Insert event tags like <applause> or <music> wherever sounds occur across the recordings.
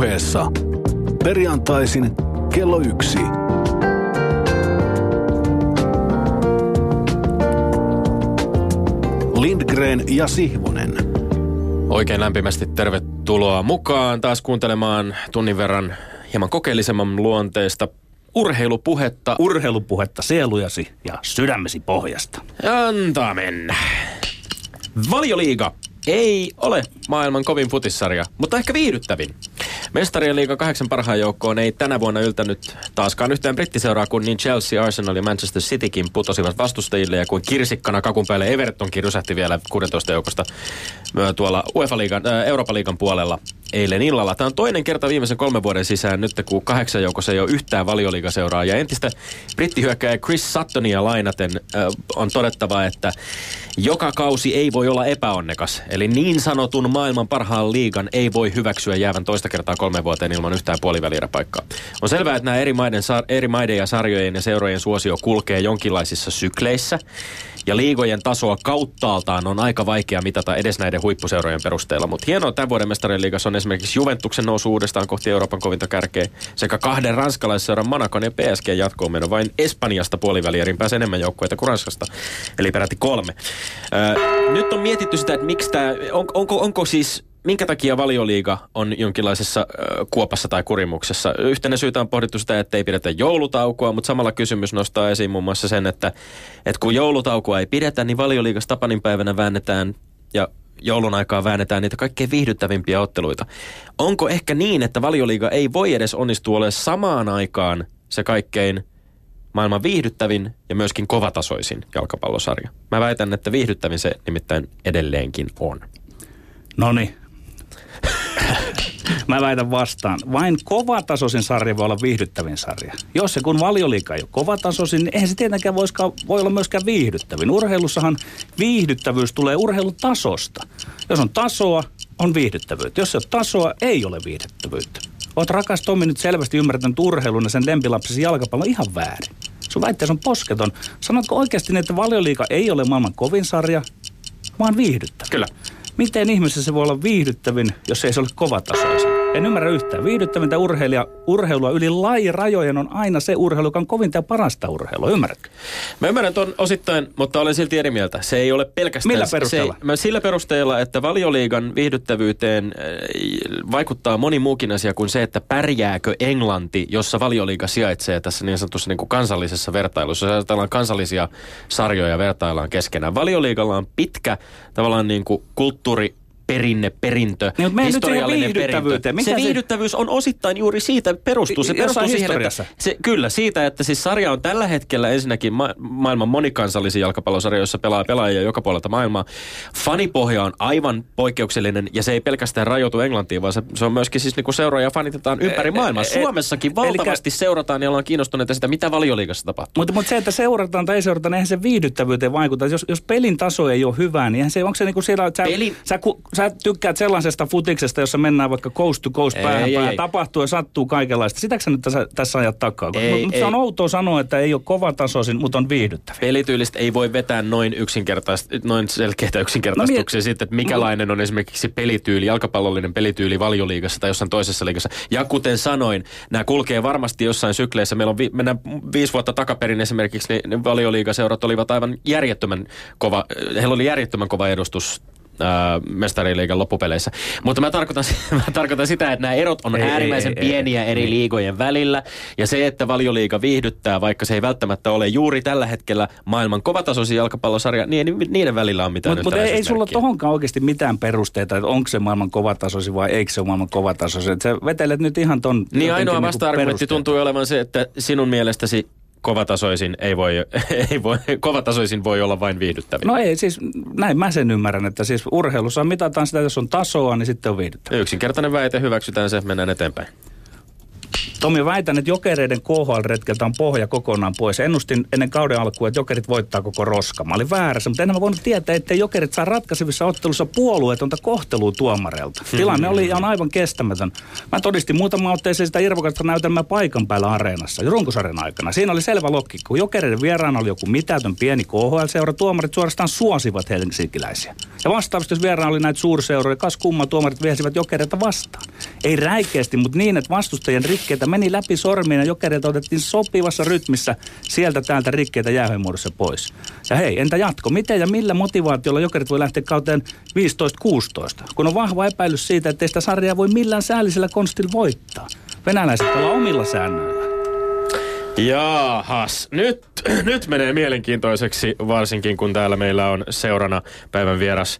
puheessa. Perjantaisin kello yksi. Lindgren ja Sihvonen. Oikein lämpimästi tervetuloa mukaan taas kuuntelemaan tunnin verran hieman kokeellisemman luonteesta urheilupuhetta. Urheilupuhetta sielujasi ja sydämesi pohjasta. Antaa mennä. Valioliiga ei ole maailman kovin futissarja, mutta ehkä viihdyttävin. Mestarien liiga kahdeksan parhaan joukkoon ei tänä vuonna yltänyt taaskaan yhtään brittiseuraa, kun niin Chelsea, Arsenal ja Manchester Citykin putosivat vastustajille ja kuin kirsikkana kakun päälle Evertonkin rysähti vielä 16 joukosta tuolla UEFA liigan, äh, Euroopan liigan puolella eilen illalla. Tämä on toinen kerta viimeisen kolmen vuoden sisään nyt, kun kahdeksan joukossa ei ole yhtään valioliigaseuraa. Ja entistä brittihyökkäjä Chris Suttonia lainaten äh, on todettava, että joka kausi ei voi olla epäonnekas. Eli niin sanotun maailman parhaan liigan ei voi hyväksyä jäävän toista kertaa kolme vuoteen ilman yhtään puolivälieräpaikkaa. On selvää, että nämä eri maiden, eri maiden ja sarjojen ja seurojen suosio kulkee jonkinlaisissa sykleissä. Ja liigojen tasoa kauttaaltaan on aika vaikea mitata edes näiden huippuseurojen perusteella. Mutta hienoa tämän vuoden mestarien liigassa on esimerkiksi Juventuksen nousu uudestaan kohti Euroopan kovinta kärkeä. Sekä kahden ranskalaisseuran Manakon ja PSG jatkoon meno. Vain Espanjasta puolivälierin pääsee enemmän joukkueita kuin Ranskasta. Eli peräti kolme. Öö, nyt on mietitty sitä, että miksi tämä, on, onko, onko siis minkä takia valioliiga on jonkinlaisessa äh, kuopassa tai kurimuksessa? Yhtenä syytä on pohdittu sitä, että ei pidetä joulutaukoa, mutta samalla kysymys nostaa esiin muun muassa sen, että, että kun joulutaukoa ei pidetä, niin valioliigassa Tapanin päivänä väännetään ja joulun aikaa väännetään niitä kaikkein viihdyttävimpiä otteluita. Onko ehkä niin, että valioliiga ei voi edes onnistua olemaan samaan aikaan se kaikkein maailman viihdyttävin ja myöskin kovatasoisin jalkapallosarja? Mä väitän, että viihdyttävin se nimittäin edelleenkin on. No niin, Mä väitän vastaan. Vain kovatasoisin sarja voi olla viihdyttävin sarja. Jos se kun valioliika ei ole kovatasoisin, niin eihän se tietenkään voi olla myöskään viihdyttävin. Urheilussahan viihdyttävyys tulee urheilutasosta. Jos on tasoa, on viihdyttävyyttä. Jos se on tasoa, ei ole viihdyttävyyttä. Oot rakas Tommi nyt selvästi ymmärtänyt urheilun ja sen lempilapsesi jalkapallon ihan väärin. Sun väitteessä on posketon. Sanotko oikeasti, että valioliika ei ole maailman kovin sarja, vaan viihdyttävä? Kyllä. Miten ihmisessä se voi olla viihdyttävin, jos ei se ole kovatasoisin? En ymmärrä yhtään. Viihdyttävintä urheilija, urheilua yli lajirajojen on aina se urheilu, joka on kovinta ja parasta urheilua. Ymmärrätkö? Mä ymmärrän ton osittain, mutta olen silti eri mieltä. Se ei ole pelkästään... Millä perusteella? Se, mä sillä perusteella, että valioliigan viihdyttävyyteen äh, vaikuttaa moni muukin asia kuin se, että pärjääkö Englanti, jossa valioliiga sijaitsee tässä niin sanotussa niin kuin kansallisessa vertailussa. Jos ajatellaan kansallisia sarjoja vertaillaan keskenään. Valioliigalla on pitkä tavallaan niin kuin kulttuuri perinne, perintö, niin, mutta historiallinen perintö. Mikä se, se viihdyttävyys on osittain juuri siitä perustuu. Se perustuu siihen, että se, kyllä, siitä, että siis sarja on tällä hetkellä ensinnäkin ma- maailman monikansallisin jalkapallosarja, jossa pelaa pelaajia joka puolelta maailmaa. Fanipohja on aivan poikkeuksellinen ja se ei pelkästään rajoitu Englantiin, vaan se, se on myöskin siis niinku seuraajia fanitetaan ympäri maailmaa. Suomessakin valtavasti Elikkä, seurataan ja ollaan kiinnostuneita sitä, mitä valioliigassa tapahtuu. Mutta, mutta se, että seurataan tai ei seurata, niin eihän se viihdyttävyyteen vaikuta. Jos, jos pelin taso ei ole hyvä, niin se, onko se niinku siellä, että sä, Pelin... sä, sä sä tykkäät sellaisesta futiksesta, jossa mennään vaikka coast to coast päähän ei, päähän, ei, tapahtuu ja sattuu kaikenlaista. Sitäkö sä nyt tässä, tässä ajat takaa? Ei, mutta se on outoa sanoa, että ei ole kovatasoisin, mutta on viihdyttävä. Pelityylistä ei voi vetää noin, yksinkertaista, noin selkeitä yksinkertaistuksia no, siitä, että mikälainen no. on esimerkiksi pelityyli, jalkapallollinen pelityyli valioliigassa tai jossain toisessa liigassa. Ja kuten sanoin, nämä kulkee varmasti jossain sykleissä. Meillä on vi, mennään viisi vuotta takaperin esimerkiksi, niin valioliigaseurat olivat aivan järjettömän kova, heillä oli järjettömän kova edustus mestariliigan loppupeleissä. Mutta mä tarkoitan, <laughs> mä tarkoitan sitä, että nämä erot on ei, äärimmäisen ei, pieniä ei, eri ei. liigojen välillä. Ja se, että valioliiga viihdyttää, vaikka se ei välttämättä ole juuri tällä hetkellä maailman kovatasoisin jalkapallosarja, niin niiden välillä on mitään Mutta mut ei, ei sulla tohonkaan oikeasti mitään perusteita, että onko se maailman kovatasoisin vai eikö se ole maailman kovatasoisin. Että sä vetelet nyt ihan ton... Niin ainoa niinku vasta-argumentti tuntuu olevan se, että sinun mielestäsi kovatasoisin ei voi, <laughs> ei voi, kovatasoisin voi olla vain viihdyttäviä. No ei, siis näin mä sen ymmärrän, että siis urheilussa mitataan sitä, jos on tasoa, niin sitten on viihdyttävä. Yksinkertainen väite, hyväksytään se, mennään eteenpäin. Tomi, väitän, että jokereiden KHL-retkeltä on pohja kokonaan pois. Ennustin ennen kauden alkua, että jokerit voittaa koko roska. Mä olin väärässä, mutta en mä voinut tietää, että jokerit saa ratkaisevissa ottelussa puolueetonta kohtelua tuomareilta. Tilanne oli ihan aivan kestämätön. Mä todistin muutama otteeseen sitä irvokasta näytelmää paikan päällä areenassa, runkosarjan aikana. Siinä oli selvä lokki. Kun jokereiden vieraana oli joku mitätön pieni KHL-seura, tuomarit suorastaan suosivat helsinkiläisiä. Ja vastaavasti, jos vieraana oli näitä suurseuroja, kas kumma tuomarit viesivät jokereita vastaan. Ei räikeästi, mutta niin, että vastustajien rikkeitä meni läpi sormiin ja jokereilta otettiin sopivassa rytmissä sieltä täältä rikkeitä jäähymuodossa pois. Ja hei, entä jatko? Miten ja millä motivaatiolla jokerit voi lähteä kauteen 15-16? Kun on vahva epäilys siitä, että sitä sarjaa voi millään säällisellä konstilla voittaa. Venäläiset olla omilla säännöillä. Jaahas, nyt, nyt menee mielenkiintoiseksi, varsinkin kun täällä meillä on seurana päivän vieras,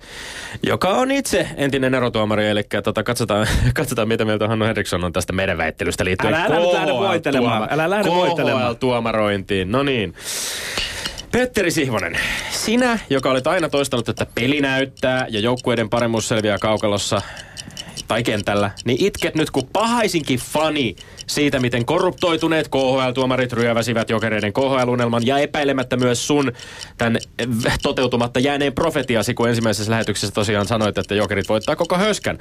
joka on itse entinen erotuomari, eli tota, katsotaan, <laughs> katsotaan, mitä mieltä Hannu Henriksson on tästä meidän väittelystä liittyen Älä, älä lähde voitelemaan, älä lähde voitelemaan. tuomarointiin, no niin. Petteri Sihvonen, sinä, joka olet aina toistanut, että peli näyttää ja joukkueiden paremmuus selviää kaukalossa tai kentällä, niin itket nyt kuin pahaisinkin fani siitä, miten korruptoituneet KHL-tuomarit ryöväsivät jokereiden KHL-unelman ja epäilemättä myös sun tämän toteutumatta jääneen profetiasi, kun ensimmäisessä lähetyksessä tosiaan sanoit, että jokerit voittaa koko höskän.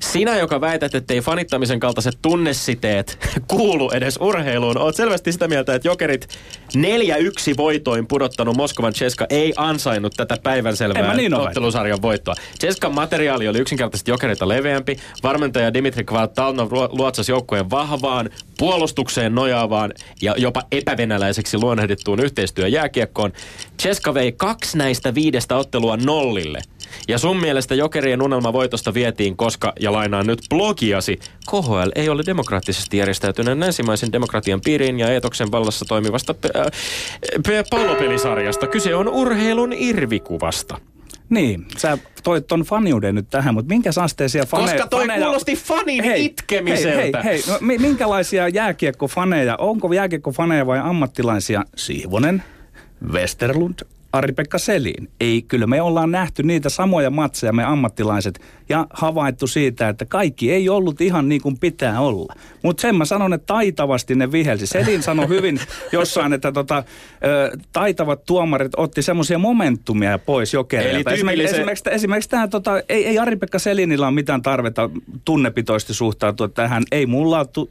Sinä, joka väität, että ei fanittamisen kaltaiset tunnesiteet <laughs> kuulu edes urheiluun, oot selvästi sitä mieltä, että jokerit 4-1 voitoin pudottanut Moskovan Cheska ei ansainnut tätä päivänselvää niin ottelusarjan voittoa. Cheskan materiaali oli yksinkertaisesti jokerita leveämpi. Valmentaja Dimitri Kvartalnov luotsasi joukkueen vahvaan, puolustukseen nojaavaan ja jopa epävenäläiseksi luonnehdittuun yhteistyöjääkiekkoon. Cheska vei kaksi näistä viidestä ottelua nollille. Ja sun mielestä jokerien unelma voitosta vietiin, koska, ja lainaan nyt blogiasi, KHL ei ole demokraattisesti järjestäytyneen ensimmäisen demokratian piiriin ja etoksen vallassa toimivasta äh, pallopelisarjasta. Kyse on urheilun irvikuvasta. Niin, sä toit ton faniuden nyt tähän, mutta minkä asteisia faneja... Koska toi faneja... kuulosti fanin hei, itkemiseltä. Hei, hei, hei. No, minkälaisia jääkiekkofaneja, onko jääkiekkofaneja vai ammattilaisia? Siivonen, Westerlund, Ari-Pekka Selin. Ei, kyllä me ollaan nähty niitä samoja matseja, me ammattilaiset, ja havaittu siitä, että kaikki ei ollut ihan niin kuin pitää olla. Mutta sen mä sanon, että taitavasti ne vihelsi. Selin sanoi hyvin <laughs> jossain, että tota, ö, taitavat tuomarit otti semmoisia momentumia pois jokereilta. Esimerkiksi, esimerkiksi, esimerkiksi tämä, tota, ei, ei Ari-Pekka Selinillä ole mitään tarvetta tunnepitoisesti suhtautua tähän. Ei mulla ole tu-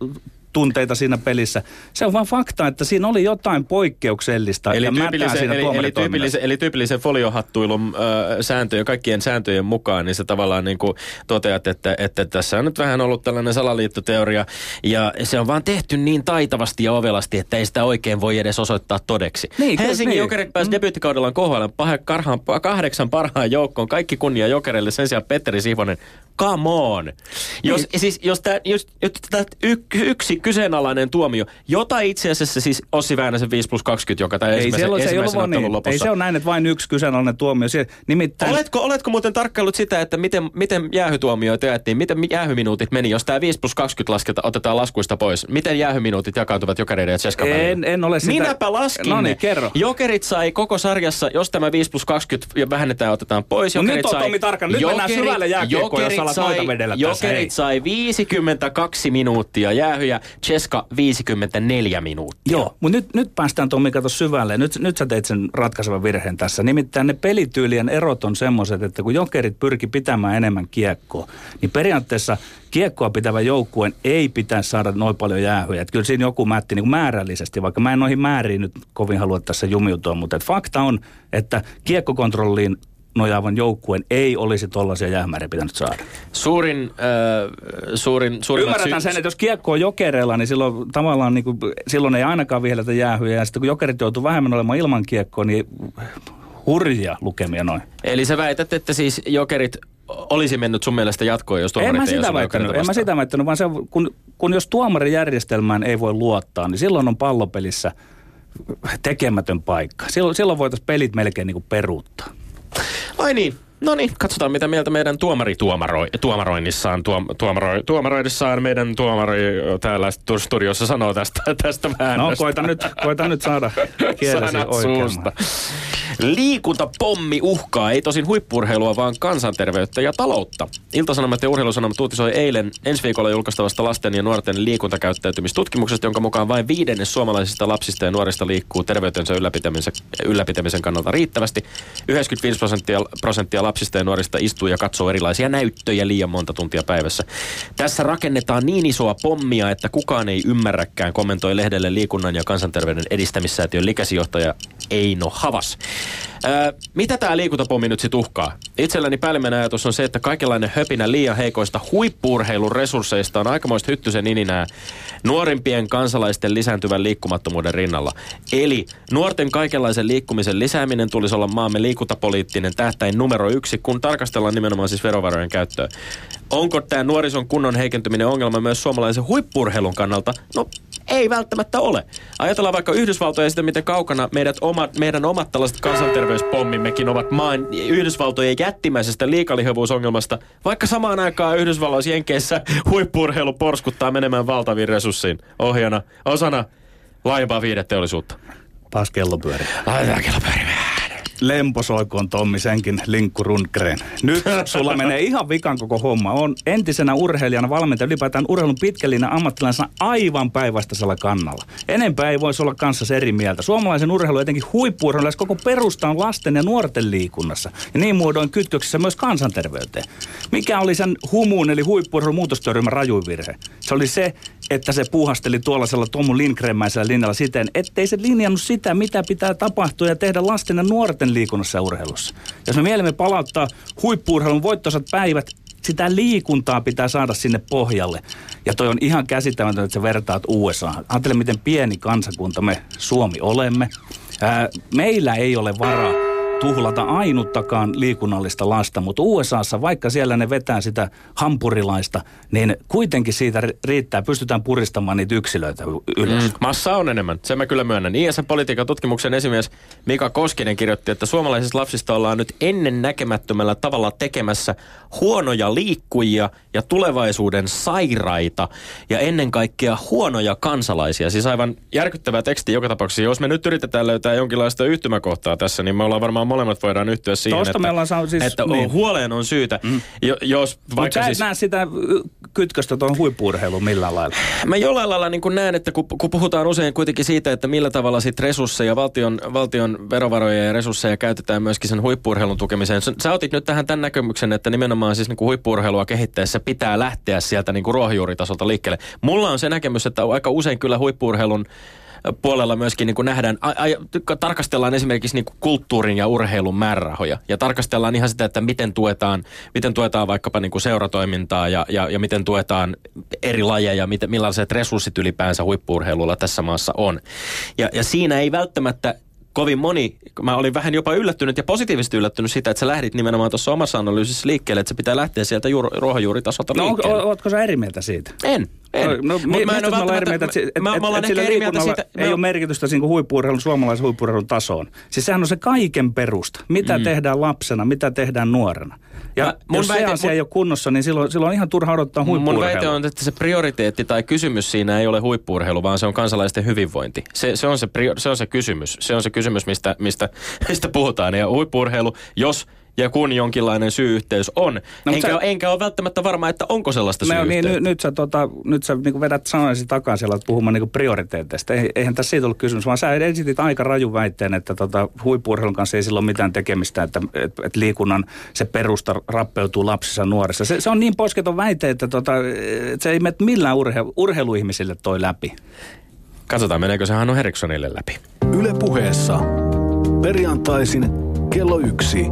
tunteita siinä pelissä. Se on vain fakta, että siinä oli jotain poikkeuksellista eli ja tyypillisen, siinä eli, eli, tyypillisen, eli tyypillisen foliohattuilun ö, sääntöjen, kaikkien sääntöjen mukaan, niin se tavallaan niin kuin toteat, että, että tässä on nyt vähän ollut tällainen salaliittoteoria ja se on vaan tehty niin taitavasti ja ovelasti, että ei sitä oikein voi edes osoittaa todeksi. Niin, Helsingin niin. Jokerit pääsi mm. debyyttikaudellaan KHL kahdeksan parhaan joukkoon. Kaikki kunnia Jokerille, sen sijaan Petteri Sivonen Come on. Jos, niin. siis, jos, tää, jos, jos tää y, yksi kyseenalainen tuomio, jota itse asiassa siis Ossi Väänäsen 5 plus 20, joka tämä ensimmäisen, se ensimmäisen ottelun niin. lopussa. Ei se ole näin, että vain yksi kyseenalainen tuomio. Se, nimittäin... oletko, oletko muuten tarkkaillut sitä, että miten, miten jäähytuomioita jaettiin, miten jäähyminuutit meni, jos tämä 5 plus 20 lasketa, otetaan laskuista pois? Miten jäähyminuutit jakautuvat jokereiden ja Tseskan en, en ole sitä. Minäpä laskin no niin, kerro. Jokerit sai koko sarjassa, jos tämä 5 plus 20 ja vähennetään otetaan pois. No jokerit nyt on sai, Tomi Tarkan, nyt mennään syvälle jääkiekkoon, jos noita vedellä Jokerit sai 52 minuuttia jäähyjä, Cheska 54 minuuttia. Joo, mutta nyt, nyt päästään Tommi kato syvälle. Nyt, nyt sä teit sen ratkaisevan virheen tässä. Nimittäin ne pelityylien erot on semmoiset, että kun jokerit pyrki pitämään enemmän kiekkoa, niin periaatteessa kiekkoa pitävä joukkueen ei pitäisi saada noin paljon jäähyjä. Että kyllä siinä joku mätti niin määrällisesti, vaikka mä en noihin määriin nyt kovin halua tässä jumiutua, mutta fakta on, että kiekkokontrolliin nojaavan joukkueen ei olisi tollaisia jäämääriä pitänyt saada. Suurin, äh, suurin, suurin Ymmärretään sy- sen, että jos kiekko on jokereilla, niin silloin tavallaan niin kuin, silloin ei ainakaan vihelletä jäähyjä. Ja sitten kun jokerit joutuu vähemmän olemaan ilman kiekkoa, niin hurjia lukemia noin. Eli sä väität, että siis jokerit olisi mennyt sun mielestä jatkoon, jos tuomarit en mä sitä väittänyt, en mä sitä väittänyt, vaan se, kun, kun jos tuomarijärjestelmään ei voi luottaa, niin silloin on pallopelissä tekemätön paikka. Silloin, silloin voitaisiin pelit melkein niin kuin peruuttaa. Ai niin, No niin, katsotaan mitä mieltä meidän tuomari tuomaroi, tuomaroinnissaan, tuom, tuomaroi, tuomaroidessaan meidän tuomari täällä studiossa sanoo tästä, <laughs> tästä vähän. No koita nyt, koita nyt saada <laughs> kielesi oikein. Liikuntapommi uhkaa, ei tosin huippurheilua, vaan kansanterveyttä ja taloutta. Iltasanomat ja urheilusanomat uutisoi eilen ensi viikolla julkaistavasta lasten ja nuorten liikuntakäyttäytymistutkimuksesta, jonka mukaan vain viidennes suomalaisista lapsista ja nuorista liikkuu terveytensä ylläpitämisen, ylläpitämisen kannalta riittävästi. 95 prosenttia, prosenttia lapsista ja nuorista istuu ja katsoo erilaisia näyttöjä liian monta tuntia päivässä. Tässä rakennetaan niin isoa pommia, että kukaan ei ymmärräkään, kommentoi lehdelle liikunnan ja kansanterveyden edistämissäätiön likäsijohtaja Eino Havas. Mitä tämä liikuntapommi nyt sitten uhkaa? Itselläni päällimmäinen ajatus on se, että kaikenlainen höpinä liian heikoista huippuurheilun resursseista on aikamoista hyttysen ininää nuorimpien kansalaisten lisääntyvän liikkumattomuuden rinnalla. Eli nuorten kaikenlaisen liikkumisen lisääminen tulisi olla maamme liikuntapoliittinen tähtäin numero yksi, kun tarkastellaan nimenomaan siis verovarojen käyttöä. Onko tämä nuorison kunnon heikentyminen ongelma myös suomalaisen huippurheilun kannalta? No ei välttämättä ole. Ajatellaan vaikka Yhdysvaltoja ja sitä, miten kaukana meidät omat, meidän omat tällaiset kansanterveyspommimmekin ovat maan Yhdysvaltojen jättimäisestä liikalihavuusongelmasta, vaikka samaan aikaan Yhdysvalloissa Jenkeissä <laughs> huippurheilu porskuttaa menemään valtaviin resurssiin ohjana, osana laajempaa viideteollisuutta. Taas kello pyörii. Laitetaan kello pyörimään. Lemposoikoon Tommi senkin Linkku Rundgren. Nyt sulla menee ihan vikan koko homma. On entisenä urheilijana, valmentaja, ylipäätään urheilun pitkällinen ammattilaisena aivan päinvastaisella kannalla. Enempää ei voisi olla kanssa eri mieltä. Suomalaisen urheilu, etenkin huippuurheilu, koko perusta on lasten ja nuorten liikunnassa. Ja niin muodoin kytköksissä myös kansanterveyteen. Mikä oli sen humuun eli huippuurheilun muutostyöryhmän rajuvirhe? Se oli se, että se puuhasteli tuollaisella Tomu Lindgrenmäisellä linjalla siten, ettei se linjannut sitä, mitä pitää tapahtua ja tehdä lasten ja nuorten liikunnassa ja urheilussa. Jos me mielemme palauttaa huippuurheilun voittoisat päivät, sitä liikuntaa pitää saada sinne pohjalle. Ja toi on ihan käsittämätöntä, että sä vertaat USA. Ajattele, miten pieni kansakunta me Suomi olemme. Ää, meillä ei ole varaa tuhlata ainuttakaan liikunnallista lasta, mutta USAssa, vaikka siellä ne vetää sitä hampurilaista, niin kuitenkin siitä riittää, pystytään puristamaan niitä yksilöitä ylös. Mm, massa on enemmän, sen mä kyllä myönnän. ISN politiikan tutkimuksen esimies Mika Koskinen kirjoitti, että suomalaisista lapsista ollaan nyt ennen näkemättömällä tavalla tekemässä huonoja liikkujia ja tulevaisuuden sairaita ja ennen kaikkea huonoja kansalaisia. Siis aivan järkyttävä teksti joka tapauksessa. Jos me nyt yritetään löytää jonkinlaista yhtymäkohtaa tässä, niin me ollaan varmaan molemmat voidaan yhtyä siihen, Tosta että, on siis, että niin. huoleen on syytä. Mm. Jo, jos vaikka Mutta siis, näe sitä kytköstä tuon huippuurheiluun millään lailla? Mä jollain lailla niin näen, että kun, kun puhutaan usein kuitenkin siitä, että millä tavalla sit resursseja, valtion, valtion verovaroja ja resursseja käytetään myöskin sen huippuurheilun tukemiseen. Sä otit nyt tähän tämän näkemyksen, että nimenomaan siis niin kuin huippuurheilua kehittäessä pitää lähteä sieltä niin kuin ruohonjuuritasolta liikkeelle. Mulla on se näkemys, että aika usein kyllä huippuurheilun puolella myöskin niin kuin nähdään, a, a, tarkastellaan esimerkiksi niin kuin kulttuurin ja urheilun määrärahoja. Ja tarkastellaan ihan sitä, että miten tuetaan, miten tuetaan vaikkapa niin kuin seuratoimintaa ja, ja, ja miten tuetaan eri lajeja, miten, millaiset resurssit ylipäänsä huippuurheilulla tässä maassa on. Ja, ja siinä ei välttämättä kovin moni, mä olin vähän jopa yllättynyt ja positiivisesti yllättynyt sitä, että sä lähdit nimenomaan tuossa omassa analyysissä liikkeelle, että se pitää lähteä sieltä juur, ruohonjuuritasolta no, liikkeelle. No, ootko sä eri mieltä siitä? En. En. No, mi- mä en ole eri mieltä, että, et, mä, mä et, eri mieltä siitä, ei mä... ole merkitystä niin huippuurheilun, suomalaisen huippuurheilun tasoon. Siis sehän on se kaiken perusta. Mitä mm. tehdään lapsena, mitä tehdään nuorena. Ja mä, mun jos väite, se asia mun, ei ole kunnossa, niin silloin, silloin on ihan turha odottaa huippuurheilua. Mun väite on, että se prioriteetti tai kysymys siinä ei ole huippuurheilu, vaan se on kansalaisten hyvinvointi. Se, se, on, se, se on se kysymys. Se on se kysymys, mistä, mistä, mistä puhutaan. Ja huippuurheilu, jos ja kun jonkinlainen syy-yhteys on. No, enkä, sä, enkä ole välttämättä varma, että onko sellaista syy niin, nyt, nyt sä, tota, nyt sä niin vedät sanoisi takaisin siellä puhumaan niin prioriteeteista. Eihän tässä siitä ollut kysymys, vaan sä esitit aika raju väitteen, että tota, huippuurheilun kanssa ei sillä ole mitään tekemistä, että et, et liikunnan se perusta rappeutuu lapsissa nuorissa. Se, se on niin posketon väite, että tota, et se ei mene millään urhe, urheiluihmisille toi läpi. Katsotaan, meneekö se Hannu Herikssonille läpi. Yle puheessa. Perjantaisin kello yksi.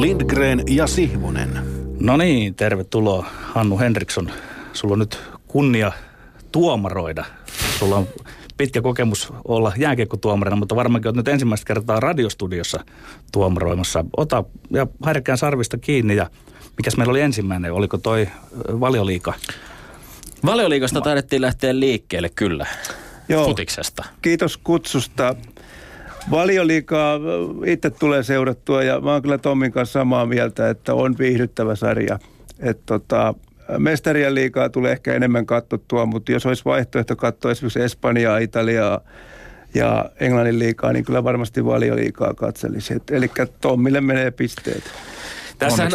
Lindgren ja Sihvonen. No niin, tervetuloa Hannu Henriksson. Sulla on nyt kunnia tuomaroida. Sulla on pitkä kokemus olla jääkiekkotuomarina, mutta varmaankin olet nyt ensimmäistä kertaa radiostudiossa tuomaroimassa. Ota ja härkään sarvista kiinni ja mikäs meillä oli ensimmäinen? Oliko toi valioliika? Valioliikasta taidettiin lähteä liikkeelle, kyllä. Joo. futiksesta. Kiitos kutsusta. Valioliikaa itse tulee seurattua ja mä oon kyllä Tommin kanssa samaa mieltä, että on viihdyttävä sarja. Et tota, mestarien liikaa tulee ehkä enemmän katsottua, mutta jos olisi vaihtoehto katsoa esimerkiksi Espanjaa, Italiaa ja Englannin liikaa, niin kyllä varmasti valioliikaa katselisi. Eli Tommille menee pisteet. Tässähän,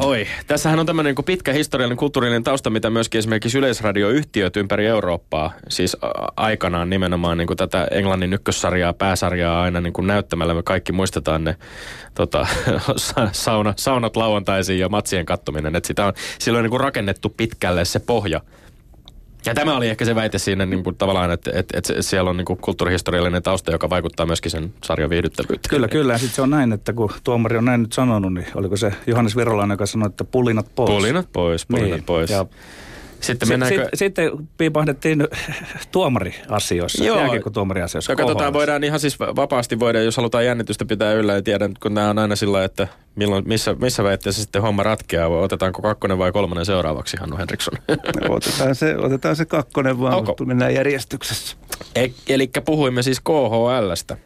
oi, tässähän on tämmöinen niin pitkä historiallinen kulttuurinen tausta, mitä myöskin esimerkiksi yleisradioyhtiöt ympäri Eurooppaa, siis aikanaan nimenomaan niin kuin tätä Englannin ykkössarjaa, pääsarjaa aina niin kuin näyttämällä. Me kaikki muistetaan ne tota, <laughs> sauna, saunat lauantaisin ja matsien kattominen. Että sitä on silloin niin kuin rakennettu pitkälle se pohja ja tämä oli ehkä se väite siinä niin kuin tavallaan, että, että, että siellä on niin kuin kulttuurihistoriallinen tausta, joka vaikuttaa myöskin sen sarjan viihdyttävyyteen. Kyllä, kyllä. Ja sitten se on näin, että kun tuomari on näin nyt sanonut, niin oliko se Johannes Virolainen, joka sanoi, että pulinat pois. Pulinat pois, pulinat niin. pois. Ja sitten, mennäänkö... sitten piipahdettiin <laughs> tuomariasioissa, Joo. jääkiekko-tuomariasioissa. Ja katsotaan, voidaan ihan siis vapaasti voida, jos halutaan jännitystä pitää yllä, ja tiedän, kun nämä on aina sillä että milloin, missä, missä väitteessä sitten homma ratkeaa, vai otetaanko kakkonen vai kolmonen seuraavaksi, Hannu Henriksson? No, otetaan, se, otetaan se kakkonen vaan, okay. mutta mennään järjestyksessä. E- eli puhuimme siis KHLstä.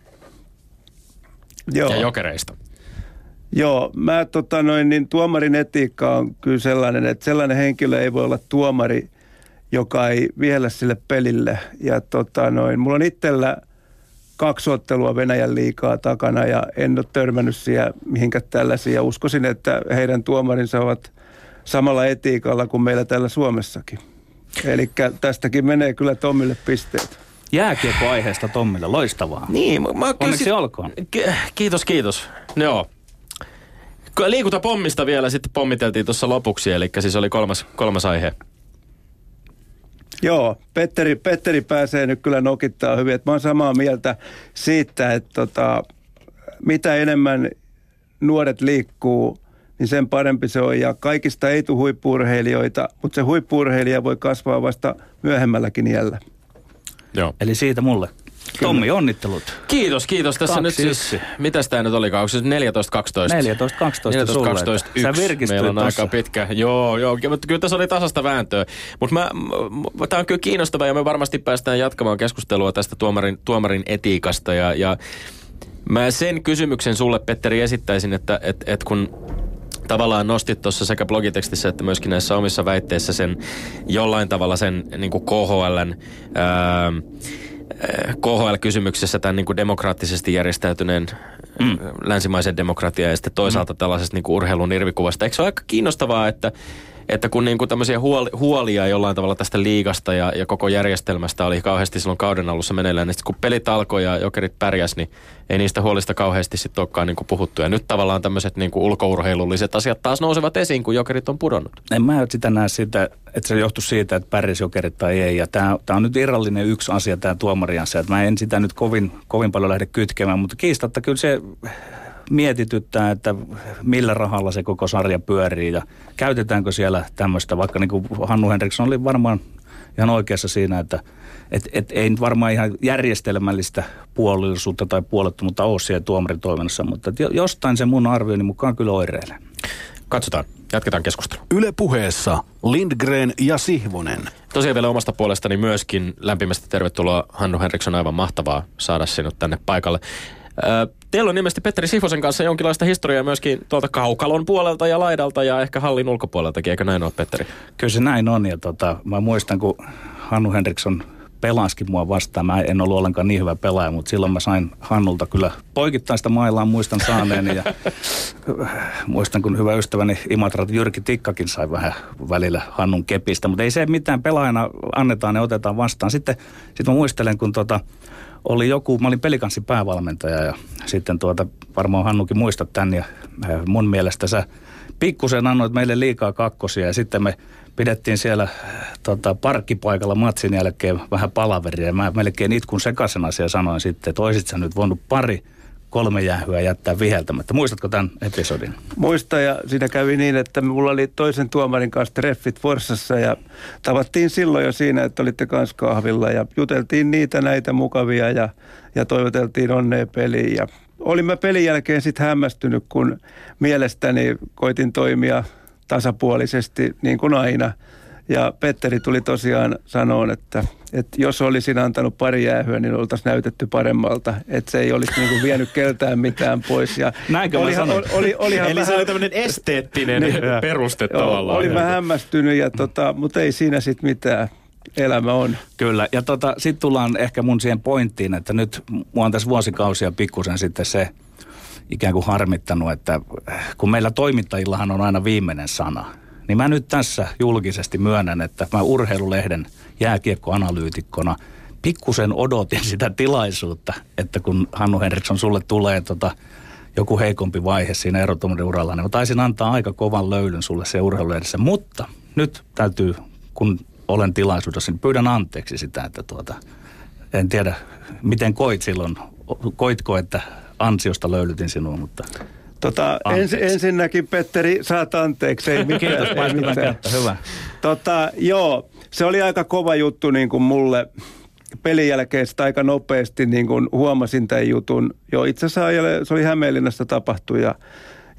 Joo. Ja jokereista. Joo, mä tota noin, niin tuomarin etiikka on kyllä sellainen, että sellainen henkilö ei voi olla tuomari, joka ei viellä sille pelille. Ja tota noin, mulla on itsellä kaksi ottelua Venäjän liikaa takana ja en ole törmännyt siellä mihinkään tällaisia. Uskoisin, että heidän tuomarinsa ovat samalla etiikalla kuin meillä täällä Suomessakin. Eli tästäkin menee kyllä Tommille pisteet. Jääkiekko-aiheesta Tommille, loistavaa. Niin, mä, mä Onneksi olkoon. Kiitos, kiitos. Joo, Liikuntapommista vielä sitten pommiteltiin tuossa lopuksi, eli siis oli kolmas, kolmas aihe. Joo, Petteri, Petteri pääsee nyt kyllä nokittaa hyvin. Että mä oon samaa mieltä siitä, että tota, mitä enemmän nuoret liikkuu, niin sen parempi se on. Ja kaikista ei tule huippurheilijoita, mutta se huippurheilija voi kasvaa vasta myöhemmälläkin iällä. Joo. Eli siitä mulle. Tommi, onnittelut. Kiitos, kiitos. Tässä Kaksi nyt siis, mitäs tämä nyt olikaan? Onko se 14-12? 14-12 14-12 Sä Meillä on tossa. aika pitkä. Joo, joo, mutta kyllä tässä oli tasasta vääntöä. Mutta tämä on kyllä kiinnostava ja me varmasti päästään jatkamaan keskustelua tästä tuomarin, tuomarin etiikasta. Ja, ja mä sen kysymyksen sulle, Petteri, esittäisin, että et, et kun tavallaan nostit tuossa sekä blogitekstissä että myöskin näissä omissa väitteissä sen jollain tavalla sen niin kuin KHLn... Ää, KHL-kysymyksessä tämän niin kuin demokraattisesti järjestäytyneen mm. länsimaisen demokratian ja sitten toisaalta mm. tällaisesta niin kuin urheilun irvikuvasta. Eikö se ole aika kiinnostavaa, että että kun niin kuin tämmöisiä huoli, huolia jollain tavalla tästä liigasta ja, ja koko järjestelmästä oli kauheasti silloin kauden alussa meneillään, niin kun pelit alkoi ja jokerit pärjäs, niin ei niistä huolista kauheasti sitten olekaan niin kuin puhuttu. Ja nyt tavallaan tämmöiset niin kuin ulkourheilulliset asiat taas nousevat esiin, kun jokerit on pudonnut. En mä sitä näe sitä, että se johtuu siitä, että pärjäs jokerit tai ei. Ja tämä, on nyt irrallinen yksi asia, tämä tuomariasia. Että mä en sitä nyt kovin, kovin paljon lähde kytkemään, mutta kiistatta kyllä se mietityttää, että millä rahalla se koko sarja pyörii ja käytetäänkö siellä tämmöistä, vaikka niin kuin Hannu Henriksson oli varmaan ihan oikeassa siinä, että et, et ei nyt varmaan ihan järjestelmällistä puolellisuutta tai puolettomuutta ole siellä tuomaritoiminnassa, mutta jostain se mun arvioni mukaan kyllä oireilee. Katsotaan. Jatketaan keskustelua. Yle puheessa Lindgren ja Sihvonen. Tosiaan vielä omasta puolestani myöskin lämpimästi tervetuloa Hannu Henriksson. Aivan mahtavaa saada sinut tänne paikalle. Teillä on ilmeisesti Petteri Sifosen kanssa jonkinlaista historiaa myöskin tuolta kaukalon puolelta ja laidalta ja ehkä hallin ulkopuoleltakin, eikö näin ole Petteri? Kyllä se näin on ja tota, mä muistan kun Hannu Henriksson pelaskin mua vastaan. Mä en ollut ollenkaan niin hyvä pelaaja, mutta silloin mä sain Hannulta kyllä poikittaista maillaan muistan saaneeni. Ja <laughs> muistan, kun hyvä ystäväni Imatrat Jyrki Tikkakin sai vähän välillä Hannun kepistä. Mutta ei se mitään pelaajana annetaan ja otetaan vastaan. Sitten, sitten mä muistelen, kun tota, oli joku, mä olin pelikanssin päävalmentaja ja sitten tuota, varmaan Hannukin muistat tämän ja äh, mun mielestä sä pikkusen annoit meille liikaa kakkosia ja sitten me pidettiin siellä äh, tota, parkkipaikalla matsin jälkeen vähän palaveria. Mä melkein itkun sekaisena siellä sanoin sitten, että sä nyt voinut pari kolme jäähyä jättää viheltämättä. Muistatko tämän episodin? Muista ja siinä kävi niin, että mulla oli toisen tuomarin kanssa treffit Forssassa ja tavattiin silloin jo siinä, että olitte kanssa kahvilla ja juteltiin niitä näitä mukavia ja, ja toivoteltiin onnea peliin ja olin mä pelin jälkeen sitten hämmästynyt, kun mielestäni koitin toimia tasapuolisesti niin kuin aina. Ja Petteri tuli tosiaan sanoon, että, että jos olisin antanut pari jäähyä, niin oltaisiin näytetty paremmalta. Että se ei olisi niin kuin vienyt keltään mitään pois. Ja Näinkö mä olihan, sanoin? Eli oli, olihan se vähän, oli tämmöinen esteettinen Niin. peruste joo, tavallaan. oli vähän hämmästynyt, ja tota, mutta ei siinä sitten mitään. Elämä on. Kyllä, ja tota, sitten tullaan ehkä mun siihen pointtiin, että nyt mua on tässä vuosikausia pikkusen sitten se ikään kuin harmittanut, että kun meillä toimittajillahan on aina viimeinen sana, niin mä nyt tässä julkisesti myönnän, että mä urheilulehden jääkiekkoanalyytikkona pikkusen odotin sitä tilaisuutta, että kun Hannu Henriksson sulle tulee tota, joku heikompi vaihe siinä erotuomarin uralla, niin mä taisin antaa aika kovan löylyn sulle se urheilulehdessä. Mutta nyt täytyy, kun olen tilaisuudessa, niin pyydän anteeksi sitä, että tuota, en tiedä, miten koit silloin. Koitko, että ansiosta löylytin sinua, mutta Tota, ens, ensinnäkin Petteri, saat anteeksi. Ei mitään, kiitos, ei mitään. kättä, hyvä. Tota, joo, se oli aika kova juttu niin kuin mulle. Pelin jälkeen sitä aika nopeasti niin kuin huomasin tämän jutun. Joo, itse asiassa se oli Hämeenlinnassa tapahtui ja,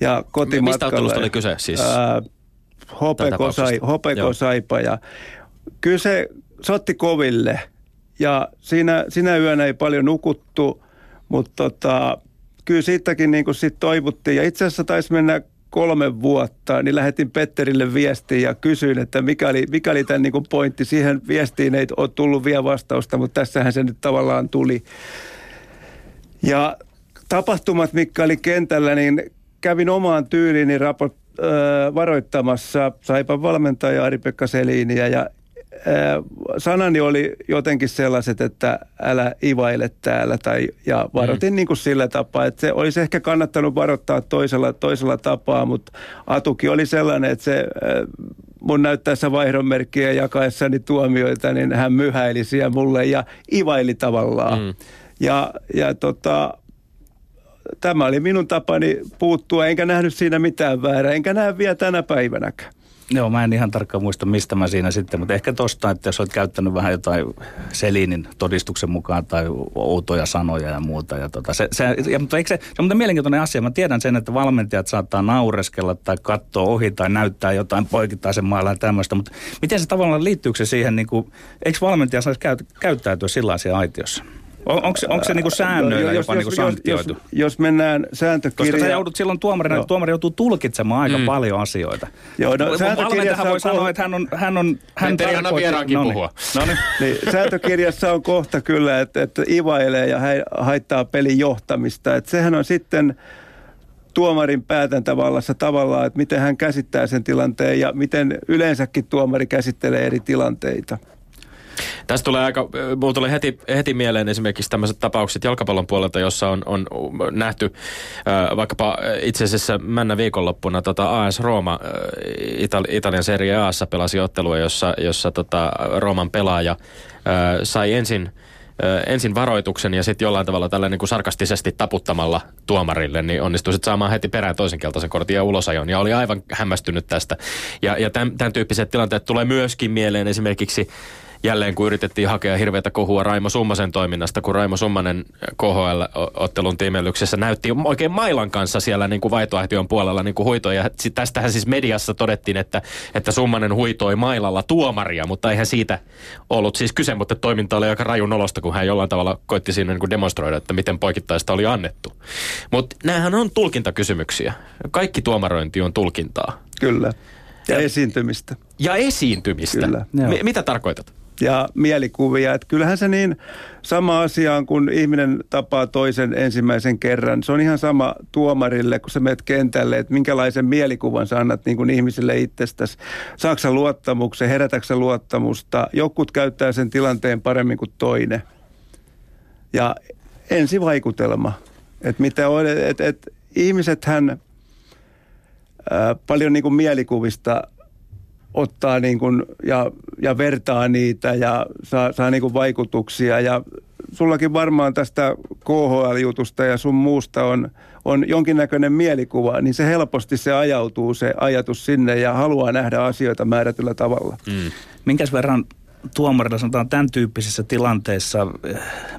ja kotimatkalla. Mistä ottelusta oli kyse siis? Ää, Hopeko, tapauksesta. sai, Hopeko Joo. Saipa ja kyllä se, se otti koville ja siinä, siinä yönä ei paljon nukuttu, mutta tota, kyllä siitäkin niin kuin sit toivuttiin ja itse asiassa taisi mennä kolme vuotta, niin lähetin Petterille viestin ja kysyin, että mikä oli, mikä oli tämän niin kuin pointti. Siihen viestiin ei ole tullut vielä vastausta, mutta tässähän se nyt tavallaan tuli. Ja tapahtumat, mitkä oli kentällä, niin kävin omaan tyyliini raport, äh, varoittamassa Saipan valmentaja Ari-Pekka Seliniä ja sanani oli jotenkin sellaiset, että älä ivaile täällä tai, ja varoitin mm. niin kuin sillä tapaa, että se olisi ehkä kannattanut varoittaa toisella, toisella tapaa, mutta Atuki oli sellainen, että se mun näyttäessä vaihdonmerkkiä jakaessani tuomioita, niin hän myhäili siellä mulle ja ivaili tavallaan. Mm. Ja, ja tota, tämä oli minun tapani puuttua, enkä nähnyt siinä mitään väärää, enkä näe vielä tänä päivänäkään. Joo, mä en ihan tarkkaan muista, mistä mä siinä sitten, mutta ehkä tosta, että jos olet käyttänyt vähän jotain Selinin todistuksen mukaan tai outoja sanoja ja muuta. Ja tota, se, se, ja, mutta eikö se, se on mielenkiintoinen asia. Mä tiedän sen, että valmentajat saattaa naureskella tai katsoa ohi tai näyttää jotain poikittaisen mailla ja tämmöistä, mutta miten se tavallaan liittyykö se siihen, niin kuin, eikö valmentaja saisi käyt, käyttäytyä sellaisia aitiossa? On, onko se, onko se niin kuin säännöillä No, jos, jopa jos, niin kuin jos, jos, sanktioitu? mennään Koska sääntökirjaan... sä joudut silloin tuomarina, Joo. tuomari joutuu tulkitsemaan aika mm. paljon asioita. Joo, no, Mun sääntökirjassa Valmentajahan voi on sanoa, että hän on... Hän on hän Petteri, anna vieraankin Noniin. puhua. Noniin. <laughs> Niin, sääntökirjassa on kohta kyllä, että, että ivailee ja haittaa pelin johtamista. Että sehän on sitten tuomarin päätäntävallassa tavallaan, että miten hän käsittää sen tilanteen ja miten yleensäkin tuomari käsittelee eri tilanteita. Tästä tulee aika, mulla tulee heti, heti mieleen esimerkiksi tämmöiset tapaukset jalkapallon puolelta, jossa on, on nähty äh, vaikkapa itse asiassa männä viikonloppuna tota AS Rooma äh, Itali- Italian Serie Aassa pelasi ottelua, jossa, jossa tota Rooman pelaaja äh, sai ensin ensin varoituksen ja sitten jollain tavalla tällä niin kuin sarkastisesti taputtamalla tuomarille, niin onnistui sitten saamaan heti perään toisen keltaisen kortin ja ulosajon. Ja oli aivan hämmästynyt tästä. Ja, ja tämän, tämän tyyppiset tilanteet tulee myöskin mieleen esimerkiksi jälleen kun yritettiin hakea hirveätä kohua Raimo Summasen toiminnasta, kun Raimo Summanen KHL-ottelun tiimellyksessä näytti oikein mailan kanssa siellä niin kuin puolella niin kuin huitoja. Si- Tästähän siis mediassa todettiin, että, että Summanen huitoi mailalla tuomaria, mutta eihän siitä ollut siis kyse, mutta toiminta oli aika rajun olosta, kun hän jollain tavalla koitti siinä niin kuin demonstroida, että miten poikittaista oli annettu. Mutta näähän on tulkintakysymyksiä. Kaikki tuomarointi on tulkintaa. Kyllä. Ja esiintymistä. Ja esiintymistä. Kyllä. Mi- mitä tarkoitat? Ja mielikuvia. Että kyllähän se niin sama asia on, kun ihminen tapaa toisen ensimmäisen kerran. Se on ihan sama tuomarille, kun sä menet kentälle, että minkälaisen mielikuvan sä annat niin kuin ihmisille itsestäsi. Saaksa luottamuksen, herätäksä luottamusta. Jokut käyttää sen tilanteen paremmin kuin toinen. Ja ensivaikutelma. Että mitä on, että et, ihmisethän ää, paljon niin kuin mielikuvista ottaa niin kuin ja, ja vertaa niitä ja saa, saa niin kuin vaikutuksia. Ja sullakin varmaan tästä KHL-jutusta ja sun muusta on, on jonkinnäköinen mielikuva, niin se helposti se ajautuu se ajatus sinne ja haluaa nähdä asioita määrätyllä tavalla. Mm. Minkäs verran tuomarilla sanotaan tämän tyyppisissä tilanteissa,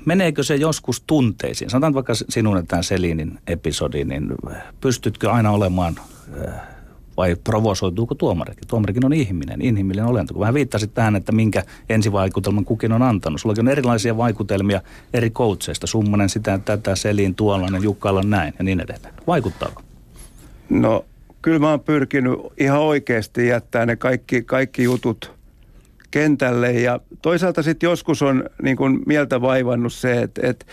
meneekö se joskus tunteisiin? Sanotaan vaikka sinun tämän Selinin episodi, niin pystytkö aina olemaan eh, vai provosoituuko tuomarikin? Tuomarikin on ihminen, inhimillinen olento. Kun vähän viittasit tähän, että minkä ensivaikutelman kukin on antanut. Sulla on erilaisia vaikutelmia eri coacheista. Summanen sitä, tätä, Selin, tuollainen, Jukkala näin ja niin edelleen. Vaikuttaako? No kyllä mä oon pyrkinyt ihan oikeasti jättää ne kaikki, kaikki jutut kentälle. Ja toisaalta sitten joskus on niin kuin mieltä vaivannut se, että, että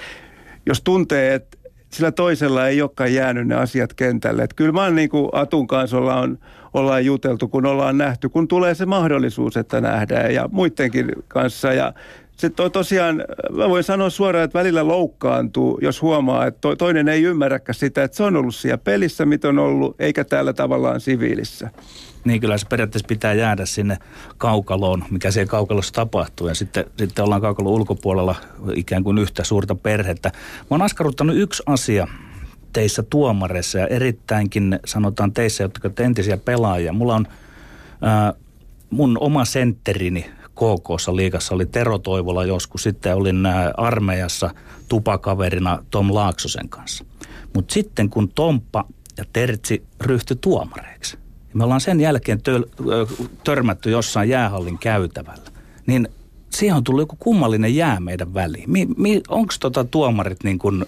jos tuntee, että sillä toisella ei olekaan jäänyt ne asiat kentälle. Että kyllä mä oon niin kuin Atun kanssa ollaan, ollaan juteltu, kun ollaan nähty, kun tulee se mahdollisuus, että nähdään ja muidenkin kanssa. Ja sitten to, tosiaan, mä voin sanoa suoraan, että välillä loukkaantuu, jos huomaa, että to, toinen ei ymmärräkään sitä, että se on ollut siellä pelissä, mitä on ollut, eikä täällä tavallaan siviilissä. Niin kyllä se periaatteessa pitää jäädä sinne kaukaloon, mikä siellä kaukalossa tapahtuu. Ja sitten, sitten ollaan kaukalon ulkopuolella ikään kuin yhtä suurta perhettä. Mä oon askarruttanut yksi asia teissä tuomareissa ja erittäinkin sanotaan teissä, jotka olette entisiä pelaajia. Mulla on ää, mun oma sentterini KKssa liikassa oli Tero Toivola joskus. Sitten olin armeijassa tupakaverina Tom Laaksosen kanssa. Mutta sitten kun Tomppa ja Tertsi ryhtyi tuomareiksi, ja me ollaan sen jälkeen tö- törmätty jossain jäähallin käytävällä, niin siihen on tullut joku kummallinen jää meidän väliin. Mi- mi- Onko tota tuomarit niin kuin,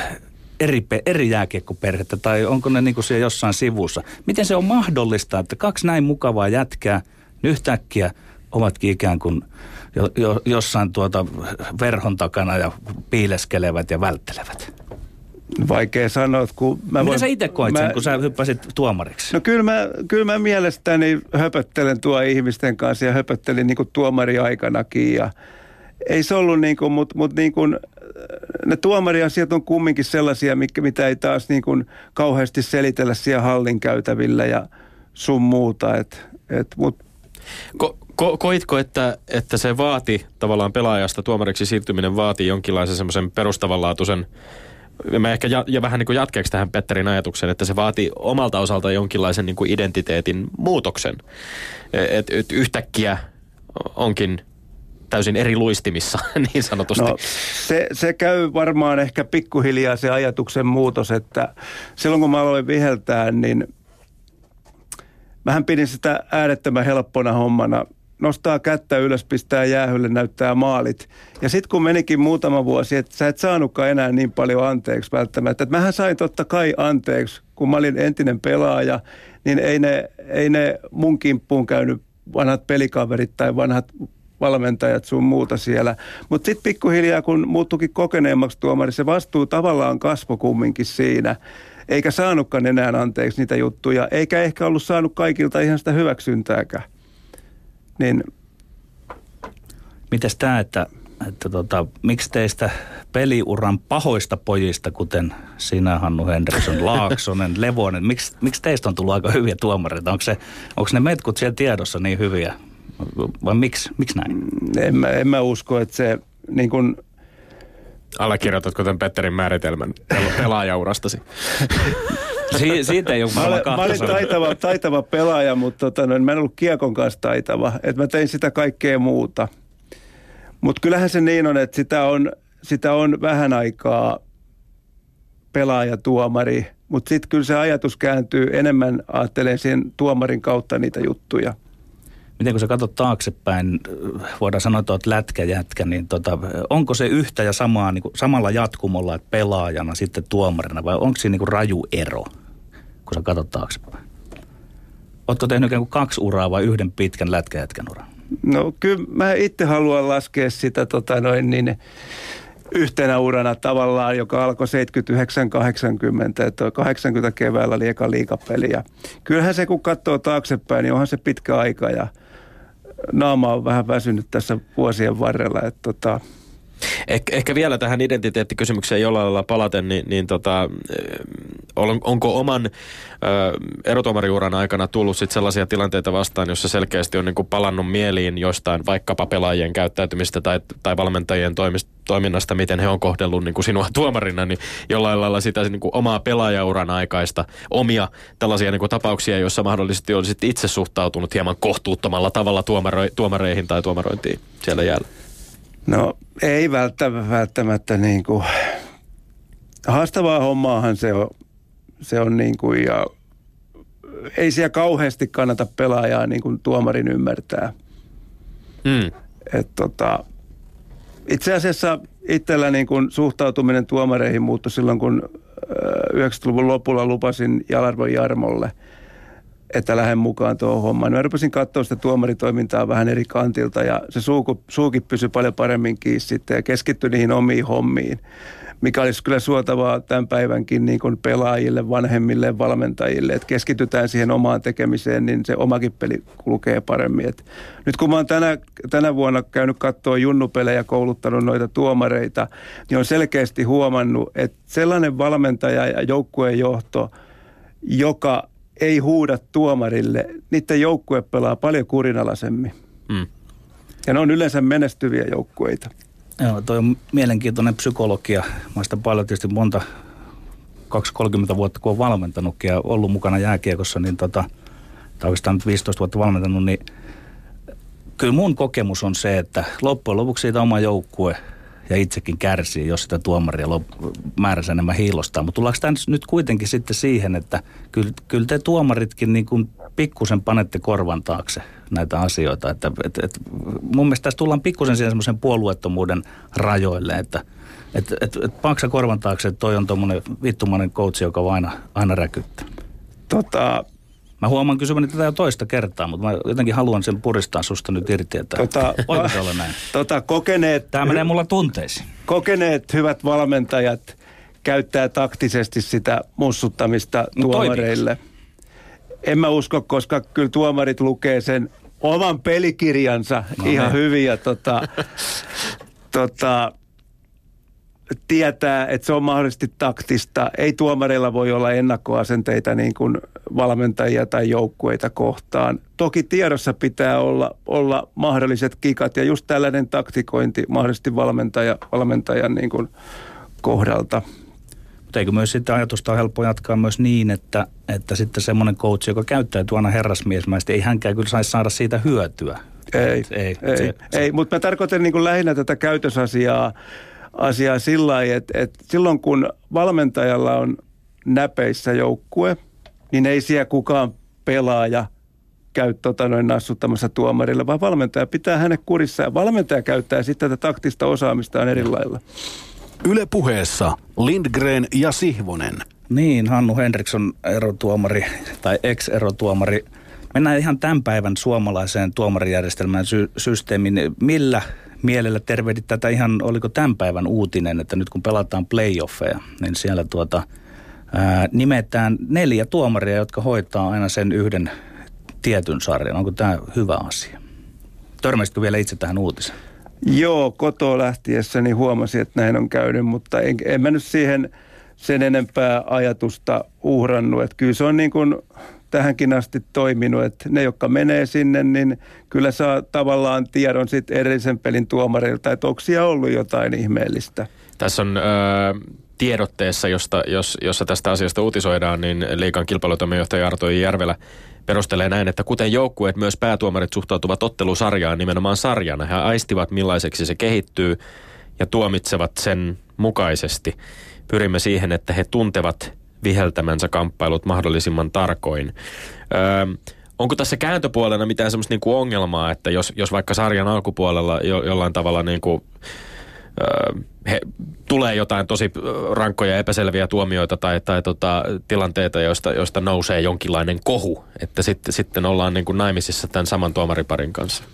äh, eri, eri jääkiekkoperhettä tai onko ne niin siellä jossain sivussa? Miten se on mahdollista, että kaksi näin mukavaa jätkää yhtäkkiä ovatkin ikään kuin jo, jo, jossain tuota verhon takana ja piileskelevät ja välttelevät? Vaikea sanoa, kun mä Miten voin, sä itse koit sen, mä, kun sä hyppäsit tuomariksi? No kyllä mä, kyllä mä mielestäni höpöttelen tuo ihmisten kanssa ja höpöttelin niin tuomariaikanakin ja ei se ollut niin kuin, mutta mut niin kuin, ne tuomariasiat on kumminkin sellaisia, mikä, mitä ei taas niin kuin kauheasti selitellä siellä hallin käytävillä ja sun muuta. Et, et, mut. Ko, ko, koitko, että, että se vaati tavallaan pelaajasta tuomariksi siirtyminen vaati jonkinlaisen semmoisen perustavanlaatuisen mä ehkä ja, ja vähän niin kuin jatkeeksi tähän Petterin ajatukseen, että se vaatii omalta osalta jonkinlaisen niin kuin identiteetin muutoksen. Että et yhtäkkiä onkin täysin eri luistimissa <laughs> niin sanotusti. No, se, se käy varmaan ehkä pikkuhiljaa se ajatuksen muutos, että silloin kun mä aloin viheltää, niin mähän pidin sitä äärettömän helppona hommana – nostaa kättä ylös, pistää jäähylle, näyttää maalit. Ja sitten kun menikin muutama vuosi, että sä et saanutkaan enää niin paljon anteeksi välttämättä. Että mähän sain totta kai anteeksi, kun mä olin entinen pelaaja, niin ei ne, ei ne mun kimppuun käynyt vanhat pelikaverit tai vanhat valmentajat sun muuta siellä. Mutta sitten pikkuhiljaa, kun muuttukin kokeneemmaksi tuomari, se vastuu tavallaan kasvo kumminkin siinä. Eikä saanutkaan enää anteeksi niitä juttuja, eikä ehkä ollut saanut kaikilta ihan sitä hyväksyntääkään. Niin Mites tämä, että, että tota, miksi teistä peliuran pahoista pojista, kuten sinä Hannu Henriksson, <laughs> Laaksonen, Levonen, miksi, miksi teistä on tullut aika hyviä tuomareita? Onko, se, onko ne metkut siellä tiedossa niin hyviä vai miksi, miksi näin? En mä, en mä usko, että se niin kuin Allekirjoitatko tämän Petterin määritelmän <laughs> pelaajaurastasi? <laughs> Si- siitä ei ole mä, olen, mä olin taitava, taitava pelaaja, mutta tota, no, mä en ollut kiekon kanssa taitava. Et mä tein sitä kaikkea muuta. Mutta kyllähän se niin on, että sitä on, sitä on vähän aikaa pelaaja-tuomari. Mutta sitten kyllä se ajatus kääntyy enemmän, ajattelen sen tuomarin kautta niitä juttuja – miten kun sä katsot taaksepäin, voidaan sanoa, että olet lätkäjätkä, niin tota, onko se yhtä ja samaa, niin kuin, samalla jatkumolla, että pelaajana sitten tuomarina, vai onko siinä niin kuin raju ero, kun sä katsot taaksepäin? Oletko tehnyt ikään kuin kaksi uraa vai yhden pitkän lätkäjätkän uran? No kyllä mä itse haluan laskea sitä tota noin niin, yhtenä urana tavallaan, joka alkoi 79-80, että 80 keväällä oli eka liikapeli. Ja kyllähän se, kun katsoo taaksepäin, niin onhan se pitkä aika ja naama on vähän väsynyt tässä vuosien varrella. Että tota, Eh, ehkä vielä tähän identiteettikysymykseen jollain lailla palaten, niin, niin tota, eh, on, onko oman ö, erotomariuran aikana tullut sit sellaisia tilanteita vastaan, jossa selkeästi on niinku palannut mieliin jostain vaikkapa pelaajien käyttäytymistä tai, tai valmentajien toiminnasta, miten he on kohdellut niinku sinua <laughs> tuomarina, niin jollain lailla sitä niinku omaa pelaajauran aikaista omia tällaisia niinku tapauksia, joissa mahdollisesti olisit itse suhtautunut hieman kohtuuttomalla tavalla tuomareihin tai tuomarointiin siellä jäällä. No ei välttämättä, välttämättä niin kuin, haastavaa hommaahan se on, se on niin kuin, ja ei siellä kauheasti kannata pelaajaa niin kuin tuomarin ymmärtää. Mm. Et tota, itse asiassa itsellä niin kuin suhtautuminen tuomareihin muuttui silloin, kun 90-luvun lopulla lupasin Jalarvon Jarmolle, että lähden mukaan tuohon hommaan. Mä rupesin katsoa sitä tuomaritoimintaa vähän eri kantilta ja se suuku, suukin pysyi paljon paremmin kiinni sitten ja keskittyi niihin omiin hommiin mikä olisi kyllä suotavaa tämän päivänkin niin kuin pelaajille, vanhemmille, valmentajille, että keskitytään siihen omaan tekemiseen, niin se omakin peli kulkee paremmin. Et nyt kun mä oon tänä, tänä vuonna käynyt katsoa junnupelejä kouluttanut noita tuomareita, niin on selkeästi huomannut, että sellainen valmentaja ja joukkueen johto, joka ei huuda tuomarille, niiden joukkue pelaa paljon kurinalaisemmin. Mm. Ja ne on yleensä menestyviä joukkueita. Joo, toi on mielenkiintoinen psykologia. Mä sitä paljon tietysti monta, 2-30 vuotta kun on valmentanutkin ja ollut mukana jääkiekossa, niin tota, tai oikeastaan nyt 15 vuotta valmentanut, niin kyllä mun kokemus on se, että loppujen lopuksi siitä oma joukkue ja itsekin kärsii, jos sitä tuomaria lop- määränsä enemmän hiilostaa. Mutta tullaanko tämä nyt kuitenkin sitten siihen, että kyllä, kyllä te tuomaritkin niin kuin pikkusen panette korvan taakse näitä asioita. Että, et, et, mun mielestä tässä tullaan pikkusen siihen semmoisen puolueettomuuden rajoille, että et, et, et paksa korvan taakse, että toi on tuommoinen vittumainen coach, joka aina, aina räkyttää. Tota, Mä huomaan kysymäni tätä jo toista kertaa, mutta mä jotenkin haluan sen puristaa susta nyt irti, että tota, <laughs> voiko se olla näin? Tota, kokeneet, Tämä menee mulla tunteisiin. Kokeneet hyvät valmentajat käyttää taktisesti sitä mussuttamista no, tuomareille. En mä usko, koska kyllä tuomarit lukee sen oman pelikirjansa no, ihan ne. hyvin ja tota, <laughs> tota, tietää, että se on mahdollisesti taktista. Ei tuomareilla voi olla ennakkoasenteita niin kuin valmentajia tai joukkueita kohtaan. Toki tiedossa pitää olla, olla mahdolliset kikat ja just tällainen taktikointi mahdollisesti valmentaja, valmentajan niin kuin kohdalta. Mutta eikö myös sitten ajatusta on helppo jatkaa myös niin, että, että sitten semmoinen coach, joka käyttää tuona herrasmiesmäisesti, ei hänkään kyllä saisi saada siitä hyötyä. Ei, Et, ei, ei, se, ei se. mutta mä tarkoitan niin kuin lähinnä tätä käytösasiaa asiaa sillä lailla, että, että silloin kun valmentajalla on näpeissä joukkue, niin ei siellä kukaan pelaaja käy tota noin nassuttamassa tuomarille, vaan valmentaja pitää hänet kurissa ja valmentaja käyttää sitten tätä taktista osaamistaan eri lailla. Yle puheessa Lindgren ja Sihvonen. Niin, Hannu Henriksson erotuomari tai ex-erotuomari. Mennään ihan tämän päivän suomalaiseen tuomarijärjestelmään sy- systeemiin. Millä mielellä tervehdit tätä ihan, oliko tämän päivän uutinen, että nyt kun pelataan playoffeja, niin siellä tuota, ää, nimetään neljä tuomaria, jotka hoitaa aina sen yhden tietyn sarjan. Onko tämä hyvä asia? Törmäsitkö vielä itse tähän uutiseen? Joo, kotoa lähtiessäni huomasin, että näin on käynyt, mutta en, en mä nyt siihen sen enempää ajatusta uhrannut. Että kyllä se on niin kuin tähänkin asti toiminut, että ne, jotka menee sinne, niin kyllä saa tavallaan tiedon sitten edellisen pelin tuomarilta, että onko siellä ollut jotain ihmeellistä. Tässä on... Öö tiedotteessa, josta, jos, jossa tästä asiasta uutisoidaan, niin liikan kilpailutoimijohtaja Arto Järvelä perustelee näin, että kuten joukkueet, myös päätuomarit suhtautuvat ottelusarjaan nimenomaan sarjana. He aistivat millaiseksi se kehittyy ja tuomitsevat sen mukaisesti. Pyrimme siihen, että he tuntevat viheltämänsä kamppailut mahdollisimman tarkoin. Öö, onko tässä kääntöpuolena mitään semmoista niinku ongelmaa, että jos, jos vaikka sarjan alkupuolella jo, jollain tavalla niinku, öö, he, tulee jotain tosi rankkoja epäselviä tuomioita tai, tai tota, tilanteita, joista, joista nousee jonkinlainen kohu, että sitten, sitten ollaan niin kuin naimisissa tämän saman tuomariparin kanssa.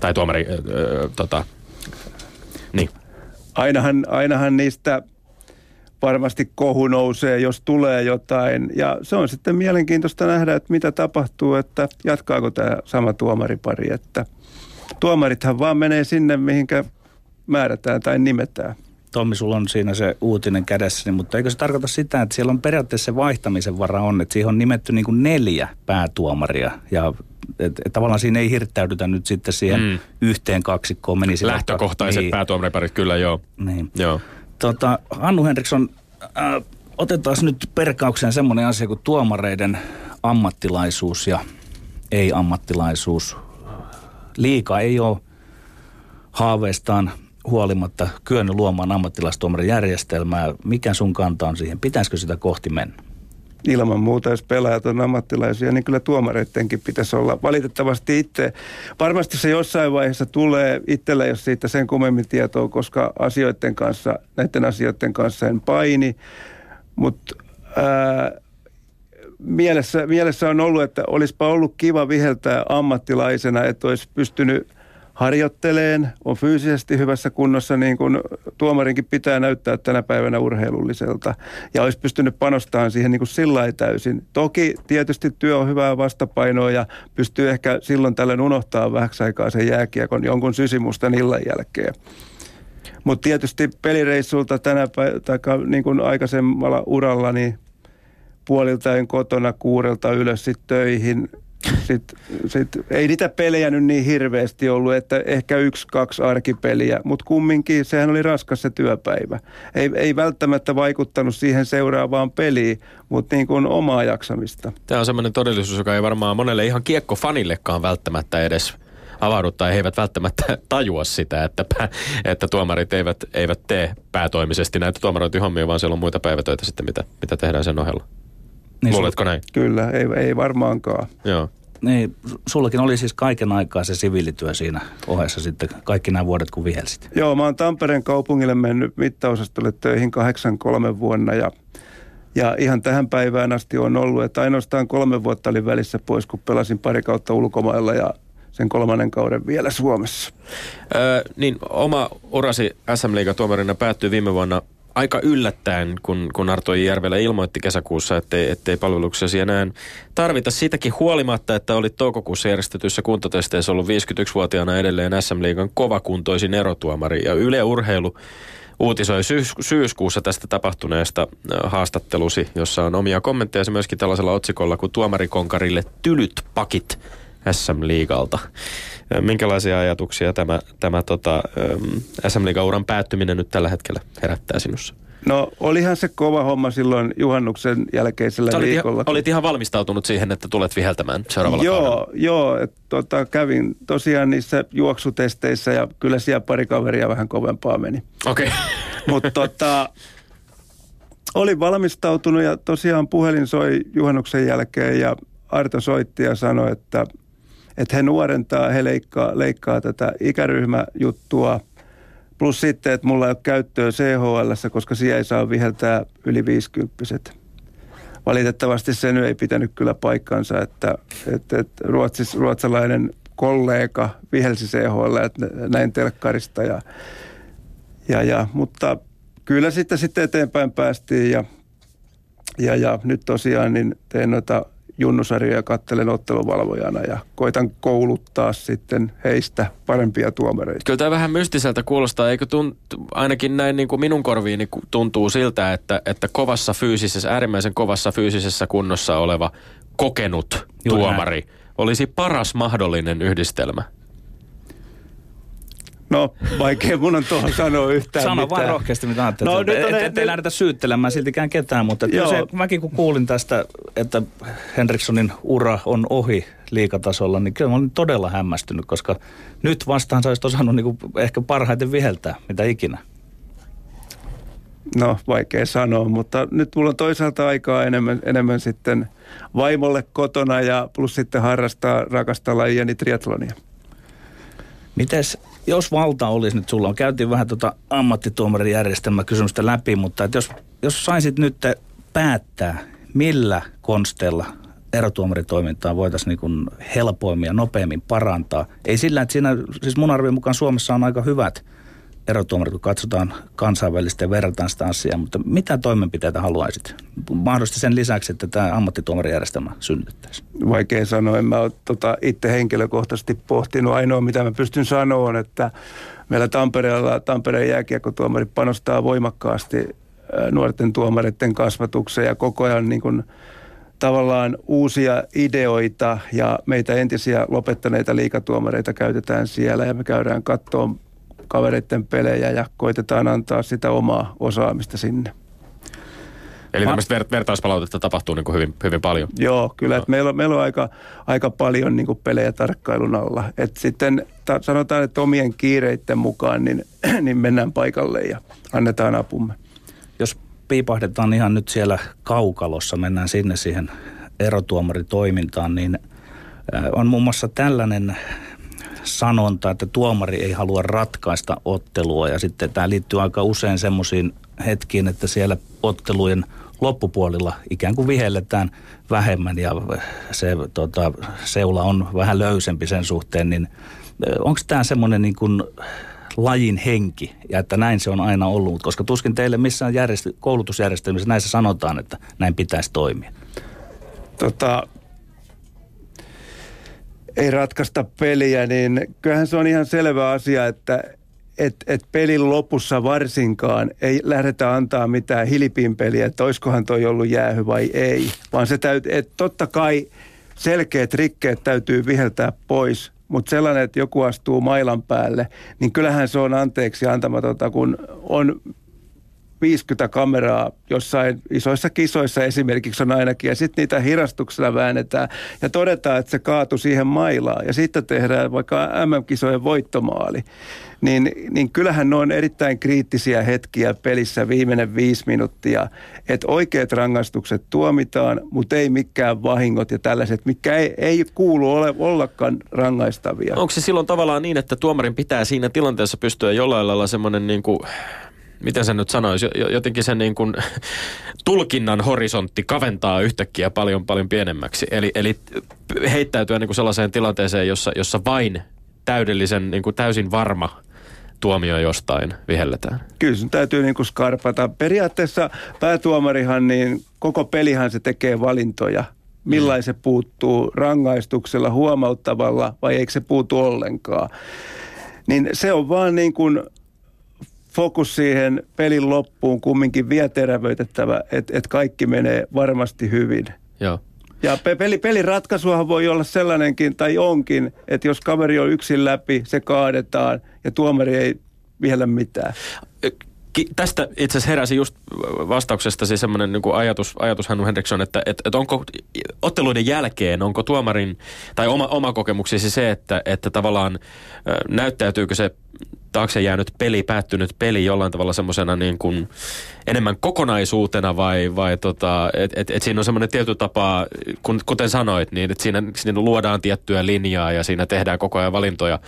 Tai tuomari, öö, tota, niin. Ainahan, ainahan niistä varmasti kohu nousee, jos tulee jotain. Ja se on sitten mielenkiintoista nähdä, että mitä tapahtuu, että jatkaako tämä sama tuomaripari. Että tuomarithan vaan menee sinne, mihinkä määrätään tai nimetään. Tommi, sulla on siinä se uutinen kädessäni, mutta eikö se tarkoita sitä, että siellä on periaatteessa se vaihtamisen vara on, että siihen on nimetty niin kuin neljä päätuomaria ja et, et tavallaan siinä ei hirttäydytä nyt sitten siihen mm. yhteen kaksikkoon. Menisi Lähtökohtaiset niin. päätuomariparit, kyllä joo. Niin. joo. Tota, Hannu Henriksson, äh, otetaan nyt perkaukseen semmoinen asia kuin tuomareiden ammattilaisuus ja ei-ammattilaisuus. Liika ei ole haaveistaan huolimatta kyennyt luomaan ammattilaistuomarin järjestelmää. Mikä sun kanta on siihen? Pitäisikö sitä kohti mennä? Ilman muuta, jos pelaajat on ammattilaisia, niin kyllä tuomareidenkin pitäisi olla. Valitettavasti itse, varmasti se jossain vaiheessa tulee, itsellä jos siitä sen kummemmin tietoa, koska asioiden kanssa, näiden asioiden kanssa en paini, mutta mielessä, mielessä on ollut, että olisipa ollut kiva viheltää ammattilaisena, että olisi pystynyt harjoitteleen, on fyysisesti hyvässä kunnossa, niin kuin tuomarinkin pitää näyttää tänä päivänä urheilulliselta. Ja olisi pystynyt panostamaan siihen niin kuin sillä täysin. Toki tietysti työ on hyvää vastapainoa ja pystyy ehkä silloin tällöin unohtaa vähäksi aikaa sen jääkiekon jonkun sysimustan illan jälkeen. Mutta tietysti pelireissulta tänä päivänä, niin kuin aikaisemmalla uralla, niin puoliltain kotona kuurelta ylös sitten töihin. Sitten, sit, ei niitä pelejä nyt niin hirveästi ollut, että ehkä yksi, kaksi arkipeliä, mutta kumminkin sehän oli raskas se työpäivä. Ei, ei välttämättä vaikuttanut siihen seuraavaan peliin, mutta niin kuin omaa jaksamista. Tämä on semmoinen todellisuus, joka ei varmaan monelle ihan kiekkofanillekaan välttämättä edes avaudu tai he eivät välttämättä <laughs> tajua sitä, että, että tuomarit eivät, eivät tee päätoimisesti näitä tuomarointihommia, vaan siellä on muita päivätöitä sitten, mitä, mitä tehdään sen ohella. Niin Luuletko näin? Kyllä, ei, ei varmaankaan. Joo. Niin, sullakin oli siis kaiken aikaa se siviilityö siinä ohessa sitten kaikki nämä vuodet, kun vihelsit. Joo, mä oon Tampereen kaupungille mennyt mittaosastolle töihin 83 vuonna ja, ja ihan tähän päivään asti on ollut, että ainoastaan kolme vuotta oli välissä pois, kun pelasin pari kautta ulkomailla ja sen kolmannen kauden vielä Suomessa. Öö, niin, oma urasi SM Liiga tuomarina päättyi viime vuonna aika yllättäen, kun, kun Arto Järvelä ilmoitti kesäkuussa, ettei, ettei palveluksesi enää tarvita. Siitäkin huolimatta, että oli toukokuussa järjestetyissä kuntotesteissä ollut 51-vuotiaana edelleen SM Liigan kovakuntoisin erotuomari. Ja Yle Urheilu uutisoi syys, syyskuussa tästä tapahtuneesta haastattelusi, jossa on omia kommentteja myöskin tällaisella otsikolla kuin tuomarikonkarille tylyt pakit SM-liigalta. Minkälaisia ajatuksia tämä, tämä tota, SM-liigauran päättyminen nyt tällä hetkellä herättää sinussa? No olihan se kova homma silloin juhannuksen jälkeisellä Sä olit viikolla. Ihan, olit ihan valmistautunut siihen, että tulet viheltämään seuraavalla Joo, kaudella. joo et, tota, kävin tosiaan niissä juoksutesteissä ja kyllä siellä pari kaveria vähän kovempaa meni. Okei. <laughs> Okay. Mutta tota, olin valmistautunut ja tosiaan puhelin soi juhannuksen jälkeen ja Arto soitti ja sanoi, että että he nuorentaa, he leikkaa, leikkaa tätä ikäryhmäjuttua. Plus sitten, että mulla ei ole käyttöä CHL, koska siellä ei saa viheltää yli 50 Valitettavasti se nyt ei pitänyt kyllä paikkansa, että, että, että ruotsis, ruotsalainen kollega vihelsi CHL että näin telkkarista. Ja, ja, ja, mutta kyllä sitten, sitten eteenpäin päästiin ja, ja, ja nyt tosiaan niin teen noita junnusarjoja kattelen otteluvalvojana ja koitan kouluttaa sitten heistä parempia tuomareita. Kyllä tämä vähän mystiseltä kuulostaa, eikö tunt, ainakin näin niin kuin minun korviini tuntuu siltä, että, että kovassa fyysisessä, äärimmäisen kovassa fyysisessä kunnossa oleva kokenut Juuri tuomari näin. olisi paras mahdollinen yhdistelmä. No, vaikea mun on tuohon sanoa yhtään Sano mitään. vain rohkeasti, mitä ajattelet. No, nyt on, et, et, ei lähdetä syyttelemään siltikään ketään, mutta että se, mäkin kun kuulin tästä, että Henrikssonin ura on ohi liikatasolla, niin kyllä mä olin todella hämmästynyt, koska nyt vastaan sä olisit osannut niin ehkä parhaiten viheltää, mitä ikinä. No, vaikea sanoa, mutta nyt mulla on toisaalta aikaa enemmän, enemmän sitten vaimolle kotona ja plus sitten harrastaa, rakastaa lajiani triatlonia. Mites jos valta olisi nyt sulla, on käytiin vähän tuota ammattituomarijärjestelmä kysymystä läpi, mutta että jos, jos saisit nyt päättää, millä konsteilla erotuomaritoimintaa voitaisiin niin kuin helpoimmin ja nopeammin parantaa. Ei sillä, että siinä, siis mun arvion mukaan Suomessa on aika hyvät erotuomarit, kun katsotaan kansainvälistä ja verrataan sitä asiaa, mutta mitä toimenpiteitä haluaisit? Mahdollisesti sen lisäksi, että tämä ammattituomarijärjestelmä synnyttäisi. Vaikea sanoa, en mä ole tota, itse henkilökohtaisesti pohtinut. Ainoa, mitä mä pystyn sanoa, on, että meillä Tampereella Tampereen jääkiekkotuomari panostaa voimakkaasti nuorten tuomareiden kasvatukseen ja koko ajan niin kuin, tavallaan uusia ideoita ja meitä entisiä lopettaneita liikatuomareita käytetään siellä ja me käydään katsomaan kavereiden pelejä ja koitetaan antaa sitä omaa osaamista sinne. Eli tämmöistä ver- vertaispalautetta tapahtuu niin kuin hyvin, hyvin paljon. Joo, kyllä. Että meillä, on, meillä on aika, aika paljon niin kuin pelejä tarkkailun alla. Et sitten ta, sanotaan, että omien kiireiden mukaan niin, <clears throat> niin mennään paikalle ja annetaan apumme. Jos piipahdetaan ihan nyt siellä kaukalossa, mennään sinne siihen erotuomaritoimintaan, niin on muun muassa tällainen sanonta, että tuomari ei halua ratkaista ottelua. Ja sitten tämä liittyy aika usein semmoisiin hetkiin, että siellä ottelujen loppupuolilla ikään kuin vihelletään vähemmän ja se tota, seula on vähän löysempi sen suhteen, niin onko tämä semmoinen niin kuin lajin henki ja että näin se on aina ollut, koska tuskin teille missään järjest- koulutusjärjestelmissä näissä sanotaan, että näin pitäisi toimia. Tota, ei ratkaista peliä, niin kyllähän se on ihan selvä asia, että et, et pelin lopussa varsinkaan ei lähdetä antaa mitään peliä, että olisikohan toi ollut jäähy vai ei. Vaan se täytyy, että totta kai selkeät rikkeet täytyy viheltää pois, mutta sellainen, että joku astuu mailan päälle, niin kyllähän se on anteeksi antamatonta, kun on 50 kameraa jossain isoissa kisoissa esimerkiksi on ainakin, ja sitten niitä hirastuksella väännetään ja todetaan, että se kaatui siihen mailaan, ja sitten tehdään vaikka MM-kisojen voittomaali. Niin, niin kyllähän ne on erittäin kriittisiä hetkiä pelissä viimeinen viisi minuuttia, että oikeat rangaistukset tuomitaan, mutta ei mikään vahingot ja tällaiset, mikä ei, ei kuulu ole, ollakaan rangaistavia. Onko se silloin tavallaan niin, että tuomarin pitää siinä tilanteessa pystyä jollain lailla semmoinen niin kuin miten sen nyt sanoisi, jotenkin sen niin kuin <laughs> tulkinnan horisontti kaventaa yhtäkkiä paljon paljon pienemmäksi. Eli, eli heittäytyä niin kuin sellaiseen tilanteeseen, jossa, jossa vain täydellisen, niin kuin täysin varma tuomio jostain vihelletään. Kyllä sun täytyy niin kuin skarpata. Periaatteessa päätuomarihan, niin koko pelihan se tekee valintoja. Millainen se puuttuu rangaistuksella, huomauttavalla vai eikö se puutu ollenkaan. Niin se on vaan niin kuin fokus siihen pelin loppuun kumminkin vielä terävöitettävä, että et kaikki menee varmasti hyvin. Joo. Ja peli, pelin ratkaisuahan voi olla sellainenkin, tai onkin, että jos kaveri on yksin läpi, se kaadetaan ja tuomari ei vielä mitään. Ki- tästä itse asiassa heräsi just vastauksesta siis semmoinen niin ajatus, ajatus Hannu Henriksson, että et, et onko otteluiden jälkeen, onko tuomarin tai oma, oma kokemuksesi se, että, että tavallaan näyttäytyykö se taakse jäänyt peli, päättynyt peli jollain tavalla semmoisena niin kuin enemmän kokonaisuutena vai, vai tota, että et, et siinä on semmoinen tietty tapa, kun, kuten sanoit, niin että siinä, siinä luodaan tiettyä linjaa ja siinä tehdään koko ajan valintoja.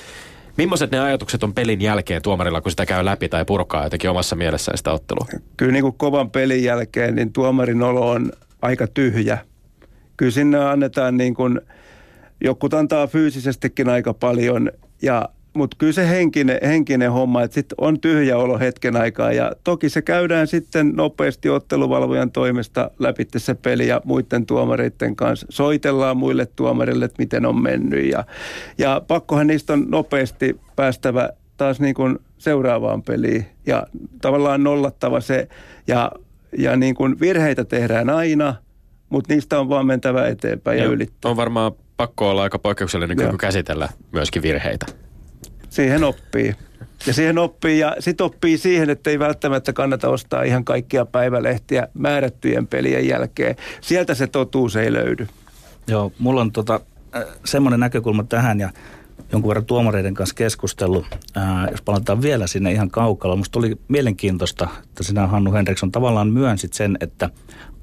Millaiset ne ajatukset on pelin jälkeen tuomarilla, kun sitä käy läpi tai purkaa jotenkin omassa mielessään sitä ottelua? Kyllä niin kuin kovan pelin jälkeen, niin tuomarin olo on aika tyhjä. Kyllä sinne annetaan niin kuin, joku antaa fyysisestikin aika paljon ja mutta kyllä se henkinen, henkinen homma, että sitten on tyhjä olo hetken aikaa ja toki se käydään sitten nopeasti otteluvalvojan toimesta läpi se peli ja muiden tuomareiden kanssa. Soitellaan muille tuomarille, että miten on mennyt ja, ja pakkohan niistä on nopeasti päästävä taas niin kuin seuraavaan peliin ja tavallaan nollattava se ja, ja niin kuin virheitä tehdään aina, mutta niistä on vaan mentävä eteenpäin ja, ja ylittää. On varmaan pakko olla aika poikkeuksellinen kyky käsitellä myöskin virheitä. Siihen oppii. Ja siihen oppii, ja sit oppii siihen, että ei välttämättä kannata ostaa ihan kaikkia päivälehtiä määrättyjen pelien jälkeen. Sieltä se totuus ei löydy. Joo, mulla on tota, äh, semmoinen näkökulma tähän, ja jonkun verran tuomareiden kanssa keskustellut. Ää, jos palataan vielä sinne ihan kaukalla, musta tuli mielenkiintoista, että sinä Hannu Henriksson tavallaan myönsit sen, että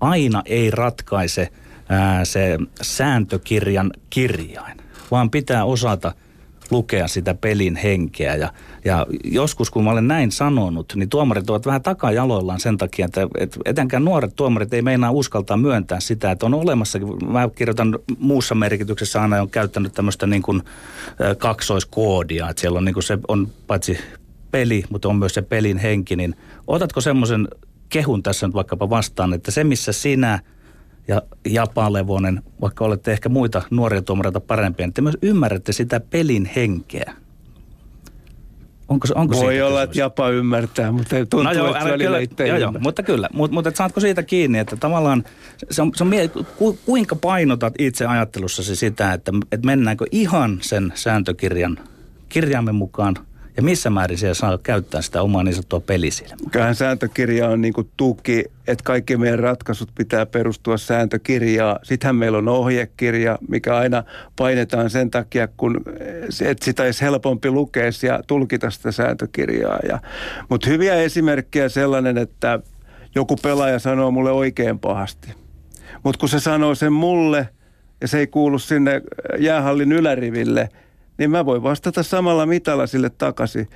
aina ei ratkaise ää, se sääntökirjan kirjain, vaan pitää osata lukea sitä pelin henkeä. Ja, ja joskus, kun mä olen näin sanonut, niin tuomarit ovat vähän takajaloillaan sen takia, että, että etenkään nuoret tuomarit ei meinaa uskaltaa myöntää sitä, että on olemassa, mä kirjoitan muussa merkityksessä aina on käyttänyt tämmöistä niin kuin kaksoiskoodia, että siellä on, niin kuin se on paitsi peli, mutta on myös se pelin henki, niin otatko semmoisen kehun tässä nyt vaikkapa vastaan, että se missä sinä – ja Japa Levonen, vaikka olette ehkä muita nuoria tuomareita parempia, niin te myös ymmärrätte sitä pelin henkeä. Onko, onko Voi olla, että Japa ymmärtää, mutta ei tuntuu, no joo, että kyllä, itse joo, joo, mutta kyllä. Mutta, mutta saatko siitä kiinni, että tavallaan se on, se on mie- ku, kuinka painotat itse ajattelussasi sitä, että, että mennäänkö ihan sen sääntökirjan kirjaamme mukaan – ja missä määrin siellä saa käyttää sitä omaa niin sanottua pelisilmää? Kyllähän sääntökirja on niin tuki, että kaikki meidän ratkaisut pitää perustua sääntökirjaan. Sittenhän meillä on ohjekirja, mikä aina painetaan sen takia, kun että sitä olisi helpompi lukea ja tulkita sitä sääntökirjaa. Ja, mutta hyviä esimerkkejä sellainen, että joku pelaaja sanoo mulle oikein pahasti. Mutta kun se sanoo sen mulle ja se ei kuulu sinne jäähallin yläriville, niin mä voin vastata samalla mitalla sille takaisin.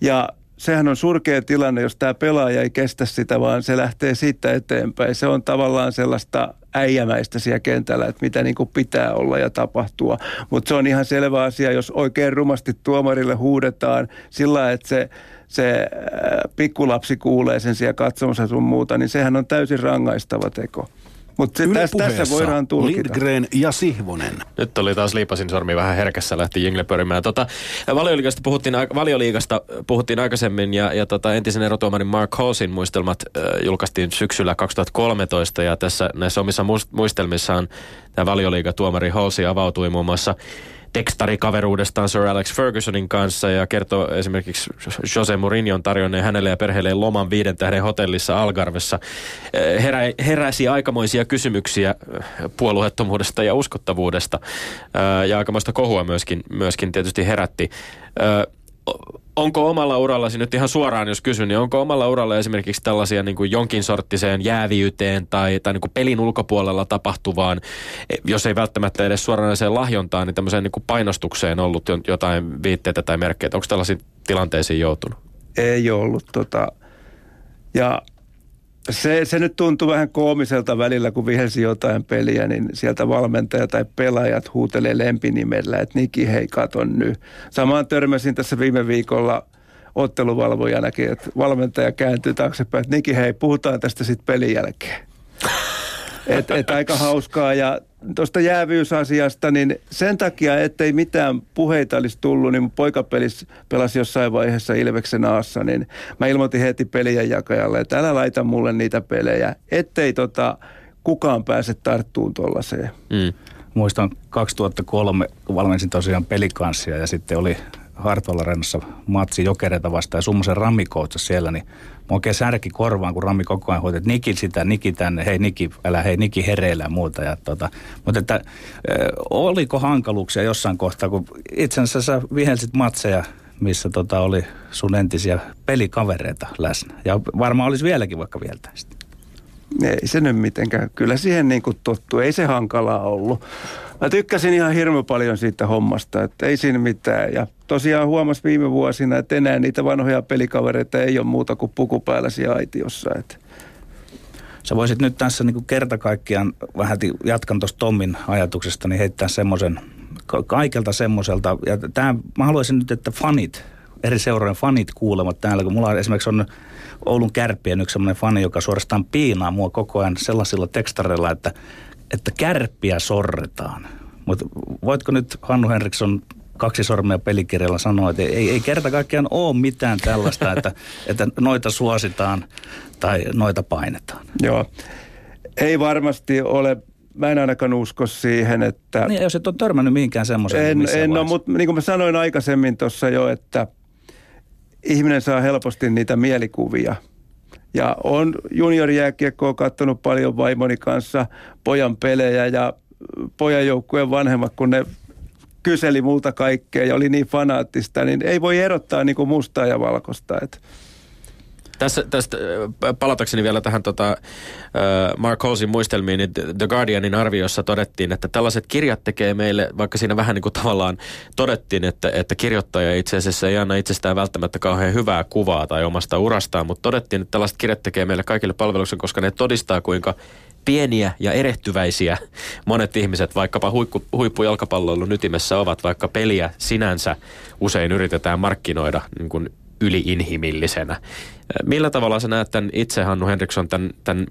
Ja sehän on surkea tilanne, jos tämä pelaaja ei kestä sitä, vaan se lähtee siitä eteenpäin. Se on tavallaan sellaista äijämäistä siellä kentällä, että mitä niin kuin pitää olla ja tapahtua. Mutta se on ihan selvä asia, jos oikein rumasti tuomarille huudetaan sillä, että se, se äh, pikkulapsi kuulee sen siellä katsomassa sun muuta, niin sehän on täysin rangaistava teko. Mutta tässä, voidaan tulkita. Lindgren ja Sihvonen. Nyt oli taas liipasin sormi vähän herkässä, lähti jingle pyörimään. Tota, valioliigasta, puhuttiin, valioliigasta puhuttiin aikaisemmin ja, ja tota, entisen erotuomarin Mark Halsin muistelmat äh, julkaistiin syksyllä 2013 ja tässä näissä omissa muistelmissaan tämä valioliigatuomari Halsi avautui muun muassa tekstarikaveruudestaan Sir Alex Fergusonin kanssa ja kertoo esimerkiksi Jose Mourinhon tarjonneen hänelle ja perheelle loman viiden tähden hotellissa Algarvessa. Eh, herä, heräsi aikamoisia kysymyksiä eh, puolueettomuudesta ja uskottavuudesta eh, ja aikamoista kohua myöskin, myöskin tietysti herätti onko omalla urallasi, nyt ihan suoraan jos kysyn, niin onko omalla uralla esimerkiksi tällaisia niin kuin jonkin sorttiseen jääviyteen tai, tai niin kuin pelin ulkopuolella tapahtuvaan, e, jos ei välttämättä edes suoranaiseen lahjontaan, niin tämmöiseen niin kuin painostukseen ollut jotain viitteitä tai merkkejä? Onko tällaisiin tilanteisiin joutunut? Ei ollut. Tota, ja se, se nyt tuntuu vähän koomiselta välillä, kun vihelsi jotain peliä, niin sieltä valmentaja tai pelaajat huutelee lempinimellä, että Niki hei katon nyt. Samaan törmäsin tässä viime viikolla otteluvalvojanakin, että valmentaja kääntyy taaksepäin, että Niki hei, puhutaan tästä sitten pelin jälkeen. Et, et aika hauskaa ja tuosta jäävyysasiasta, niin sen takia, ettei mitään puheita olisi tullut, niin poika pelis, pelasi jossain vaiheessa Ilveksen aassa, niin mä ilmoitin heti pelien jakajalle, että älä laita mulle niitä pelejä, ettei tota, kukaan pääse tarttuun tuollaiseen. Mm. Muistan 2003, kun valmensin tosiaan pelikanssia ja sitten oli Hartwall Arenassa matsi Jokereita vastaan ja Summosen Rami siellä, niin mä oikein särki korvaan, kun Rami koko ajan hoiti, että Niki sitä, Niki tänne, hei Niki, älä hei Niki hereillä ja muuta. Ja tota, mutta että oliko hankaluuksia jossain kohtaa, kun itse asiassa sä vihelsit matseja, missä tota oli sun entisiä pelikavereita läsnä. Ja varmaan olisi vieläkin vaikka vieltäistä. Ei se nyt mitenkään. Kyllä siihen niin kuin tottuu. Ei se hankalaa ollut. Mä tykkäsin ihan hirveän paljon siitä hommasta, että ei siinä mitään. Ja tosiaan huomas viime vuosina, että enää niitä vanhoja pelikavereita ei ole muuta kuin puku päällä siellä aitiossa. Että. Sä voisit nyt tässä niin kerta kaikkiaan, vähän jatkan tuosta Tommin ajatuksesta, niin heittää semmoisen, kaikelta semmoiselta, ja tämä, mä haluaisin nyt, että fanit, eri seurojen fanit kuulemat täällä, kun mulla esimerkiksi on Oulun kärppien yksi semmoinen fani, joka suorastaan piinaa mua koko ajan sellaisilla tekstareilla, että, että kärppiä sorretaan. Mutta voitko nyt Hannu Henriksson kaksi sormea pelikirjalla sanoa, että ei, ei kerta kaikkiaan ole mitään tällaista, että, että noita suositaan tai noita painetaan. Joo, ei varmasti ole mä en ainakaan usko siihen, että... Niin, jos et ole törmännyt mihinkään semmoiseen. En, en no, mutta niin kuin mä sanoin aikaisemmin tuossa jo, että ihminen saa helposti niitä mielikuvia. Ja on juniorijääkiekkoa katsonut paljon vaimoni kanssa pojan pelejä ja pojan joukkueen vanhemmat, kun ne kyseli multa kaikkea ja oli niin fanaattista, niin ei voi erottaa niin kuin mustaa ja valkoista. Että tässä, tästä palatakseni vielä tähän tota, Mark Halsin muistelmiin, niin The Guardianin arviossa todettiin, että tällaiset kirjat tekee meille, vaikka siinä vähän niin kuin tavallaan todettiin, että, että kirjoittaja itse asiassa ei anna itsestään välttämättä kauhean hyvää kuvaa tai omasta urastaan, mutta todettiin, että tällaiset kirjat tekee meille kaikille palveluksen, koska ne todistaa, kuinka pieniä ja erehtyväisiä monet ihmiset vaikkapa huippu, huippujalkapalloilun ytimessä ovat, vaikka peliä sinänsä usein yritetään markkinoida niin kuin yliinhimillisenä. Millä tavalla sä näet tämän itse, Hannu Henriksson, tämän, tämän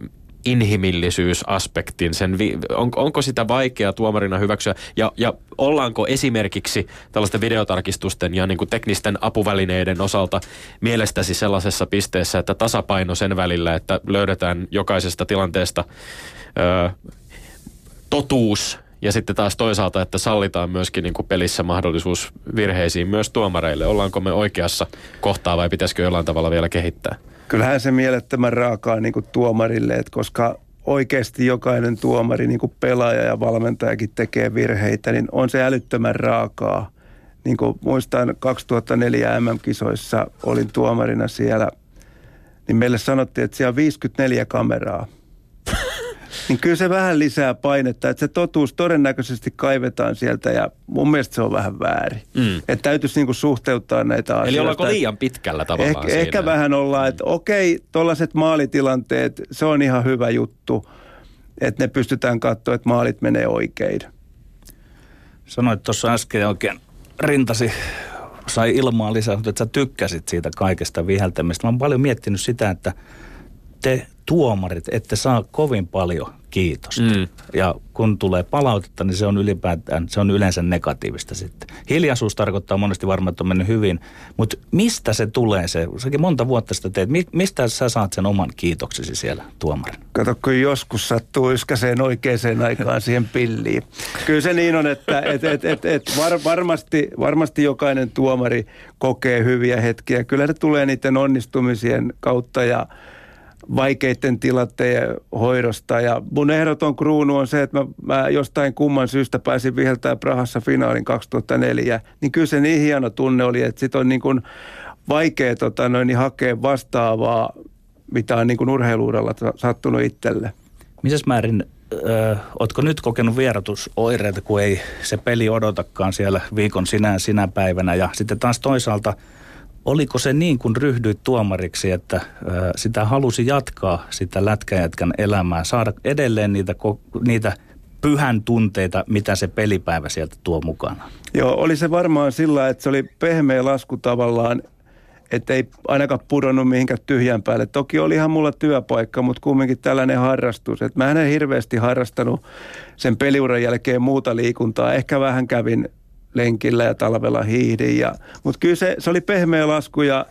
inhimillisyysaspektin, sen vi- on, onko sitä vaikea tuomarina hyväksyä? Ja, ja ollaanko esimerkiksi tällaisten videotarkistusten ja niin kuin teknisten apuvälineiden osalta mielestäsi sellaisessa pisteessä, että tasapaino sen välillä, että löydetään jokaisesta tilanteesta ö, totuus ja sitten taas toisaalta, että sallitaan myöskin niin kuin pelissä mahdollisuus virheisiin myös tuomareille. Ollaanko me oikeassa kohtaa vai pitäisikö jollain tavalla vielä kehittää? Kyllähän se mielettömän raakaa niin kuin tuomarille, että koska oikeasti jokainen tuomari, niin kuin pelaaja ja valmentajakin tekee virheitä, niin on se älyttömän raakaa. Niin kuin muistan 2004 MM-kisoissa olin tuomarina siellä – niin meille sanottiin, että siellä on 54 kameraa. Niin kyllä se vähän lisää painetta, että se totuus todennäköisesti kaivetaan sieltä ja mun mielestä se on vähän väärin. Mm. Että täytyisi niinku suhteuttaa näitä asioita. Eli ollaanko liian pitkällä tavallaan ehkä, siinä? ehkä vähän ollaan, että okei, tuollaiset maalitilanteet, se on ihan hyvä juttu, että ne pystytään katsoa, että maalit menee oikein. Sanoit tuossa äsken oikein rintasi sai ilmaa lisää, mutta että sä tykkäsit siitä kaikesta viheltämistä. Mä oon paljon miettinyt sitä, että te tuomarit ette saa kovin paljon kiitosta. Mm. Ja kun tulee palautetta, niin se on ylipäätään, se on yleensä negatiivista sitten. Hiljaisuus tarkoittaa monesti varmaan, että on mennyt hyvin, mutta mistä se tulee se, säkin monta vuotta sitä teet, mistä sä saat sen oman kiitoksesi siellä tuomarin? Kato, kun joskus sattuu yskäseen oikeaan aikaan siihen pilliin. Kyllä se niin on, että et, et, et, et var, varmasti, varmasti jokainen tuomari kokee hyviä hetkiä. Kyllä ne tulee niiden onnistumisien kautta ja vaikeiden tilanteen hoidosta. Ja mun ehdoton kruunu on se, että mä, mä jostain kumman syystä pääsin viheltää Prahassa finaalin 2004. Niin kyllä se niin hieno tunne oli, että sit on niin kuin vaikea tota, noin, niin hakea vastaavaa, mitä on niin kuin urheiluudella sattunut itselle. Missä määrin Ö, ootko nyt kokenut vierotusoireita, kun ei se peli odotakaan siellä viikon sinä sinä päivänä ja sitten taas toisaalta – oliko se niin, kun ryhdyit tuomariksi, että sitä halusi jatkaa sitä lätkäjätkän elämää, saada edelleen niitä, niitä pyhän tunteita, mitä se pelipäivä sieltä tuo mukana? Joo, oli se varmaan sillä, että se oli pehmeä lasku tavallaan, että ei ainakaan pudonnut mihinkään tyhjän päälle. Toki oli ihan mulla työpaikka, mutta kumminkin tällainen harrastus. Että mä en hirveästi harrastanut sen peliuran jälkeen muuta liikuntaa. Ehkä vähän kävin lenkillä ja talvella hiihdin. Ja, mutta kyllä se, se oli pehmeä lasku ja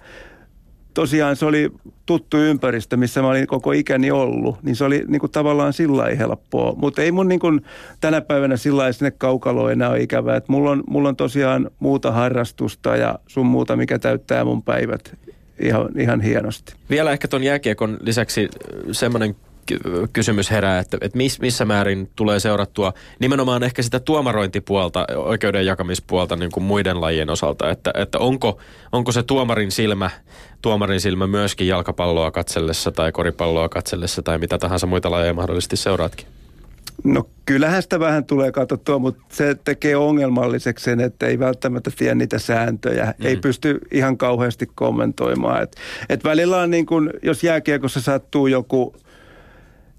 tosiaan se oli tuttu ympäristö, missä mä olin koko ikäni ollut, niin se oli niin kuin tavallaan sillä helppoa. Mutta ei mun niin kuin tänä päivänä sillä sinne kaukaloon enää ole ikävää. Et mulla, on, mulla on tosiaan muuta harrastusta ja sun muuta, mikä täyttää mun päivät ihan, ihan hienosti. Vielä ehkä tuon jääkiekon lisäksi semmoinen kysymys herää, että, että missä määrin tulee seurattua nimenomaan ehkä sitä tuomarointipuolta, oikeuden jakamispuolta niin kuin muiden lajien osalta, että, että onko, onko se tuomarin silmä, tuomarin silmä myöskin jalkapalloa katsellessa tai koripalloa katsellessa tai mitä tahansa muita lajeja mahdollisesti seuraatkin? No kyllähän sitä vähän tulee katsottua, mutta se tekee ongelmalliseksi sen, että ei välttämättä tiedä niitä sääntöjä. Mm. Ei pysty ihan kauheasti kommentoimaan. Et, et välillä on niin kuin, jos jääkiekossa sattuu joku –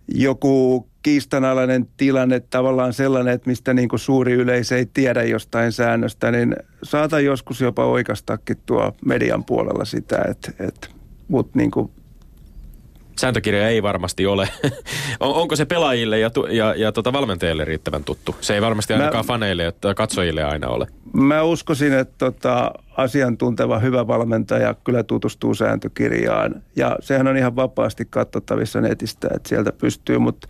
joku kiistanalainen tilanne, tavallaan sellainen, että mistä niin kuin suuri yleisö ei tiedä jostain säännöstä, niin saata joskus jopa oikeastakin tuo median puolella sitä, että, että mutta niin kuin sääntökirja ei varmasti ole. <laughs> on, onko se pelaajille ja, ja, ja tota valmentajille riittävän tuttu? Se ei varmasti ainakaan mä, faneille ja katsojille aina ole. Mä uskoisin, että tota, asiantunteva hyvä valmentaja kyllä tutustuu sääntökirjaan. Ja sehän on ihan vapaasti katsottavissa netistä, että sieltä pystyy, mutta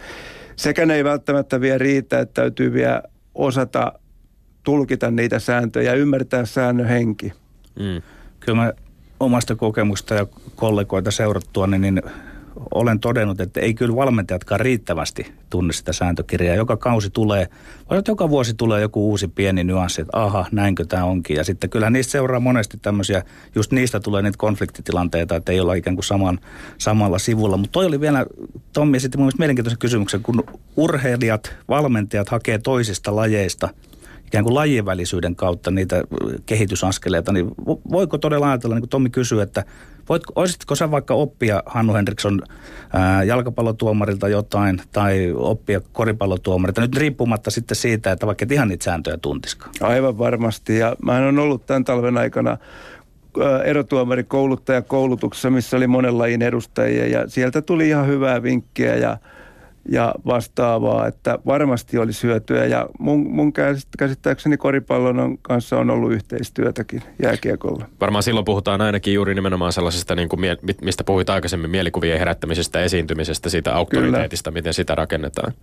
sekään ei välttämättä vielä riitä, että täytyy vielä osata tulkita niitä sääntöjä ja ymmärtää säännön henki. Mm. Kyllä mä omasta kokemusta ja kollegoita seurattua, niin, niin olen todennut, että ei kyllä valmentajatkaan riittävästi tunne sitä sääntökirjaa. Joka kausi tulee, vai joka vuosi tulee joku uusi pieni nyanssi, että aha, näinkö tämä onkin. Ja sitten kyllä niistä seuraa monesti tämmöisiä, just niistä tulee niitä konfliktitilanteita, että ei olla ikään kuin saman, samalla sivulla. Mutta toi oli vielä, Tommi sitten mun mielestä mielenkiintoisen kysymyksen, kun urheilijat, valmentajat hakee toisista lajeista ikään kuin lajien välisyyden kautta niitä kehitysaskeleita, niin voiko todella ajatella, niin kuin Tommi kysyy, että Voitko, olisitko sä vaikka oppia Hannu Henriksson jalkapallotuomarilta jotain tai oppia koripallotuomarilta, nyt riippumatta sitten siitä, että vaikka et ihan niitä sääntöjä tuntiskaan? Aivan varmasti ja mä on ollut tämän talven aikana erotuomari kouluttaja koulutuksessa, missä oli monen lajin edustajia ja sieltä tuli ihan hyvää vinkkiä ja ja vastaavaa, että varmasti olisi hyötyä. Ja mun, mun käsittääkseni koripallon kanssa on ollut yhteistyötäkin jääkiekolla. Varmaan silloin puhutaan ainakin juuri nimenomaan sellaisesta, niin kuin, mistä puhuit aikaisemmin, mielikuvien herättämisestä, esiintymisestä, siitä auktoriteetista, Kyllä. miten sitä rakennetaan.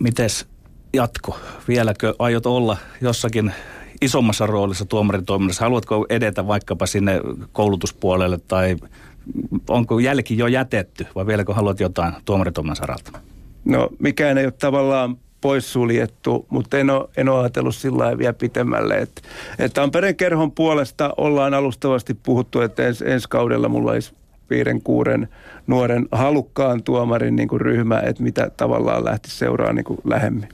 Mites jatko? Vieläkö aiot olla jossakin isommassa roolissa tuomarin toiminnassa? Haluatko edetä vaikkapa sinne koulutuspuolelle tai onko jälki jo jätetty vai vieläkö haluat jotain tuomaritomman saralta? No mikään ei ole tavallaan poissuljettu, mutta en ole, en ole ajatellut sillä lailla vielä pitemmälle. Että, että Tampereen kerhon puolesta ollaan alustavasti puhuttu, että ens, ensi kaudella mulla olisi viiden, kuuden nuoren halukkaan tuomarin niin kuin ryhmä, että mitä tavallaan lähti seuraa niin kuin lähemmin.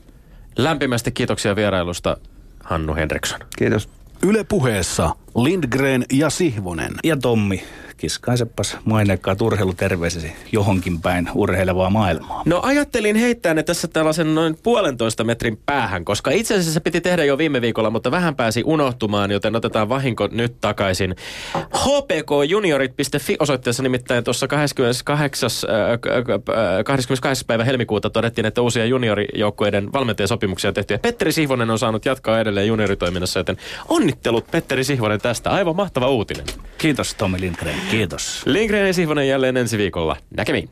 Lämpimästi kiitoksia vierailusta, Hannu Henriksson. Kiitos. Yle puheessa Lindgren ja Sihvonen. Ja Tommi, kiskaisepas maineikkaat urheiluterveisesi johonkin päin urheilevaa maailmaa. No ajattelin heittää ne tässä tällaisen noin puolentoista metrin päähän, koska itse asiassa se piti tehdä jo viime viikolla, mutta vähän pääsi unohtumaan, joten otetaan vahinko nyt takaisin. hpkjuniorit.fi osoitteessa nimittäin tuossa 28. Äh, 28. päivä helmikuuta todettiin, että uusia juniorijoukkueiden valmentajasopimuksia on tehty. Ja Petteri Sihvonen on saanut jatkaa edelleen junioritoiminnassa, joten onnittelut Petteri Sihvonen tästä. Aivan mahtava uutinen. Kiitos Tommi Lindgren, kiitos. Lindgren ja Sihvonen jälleen ensi viikolla. Näkemiin.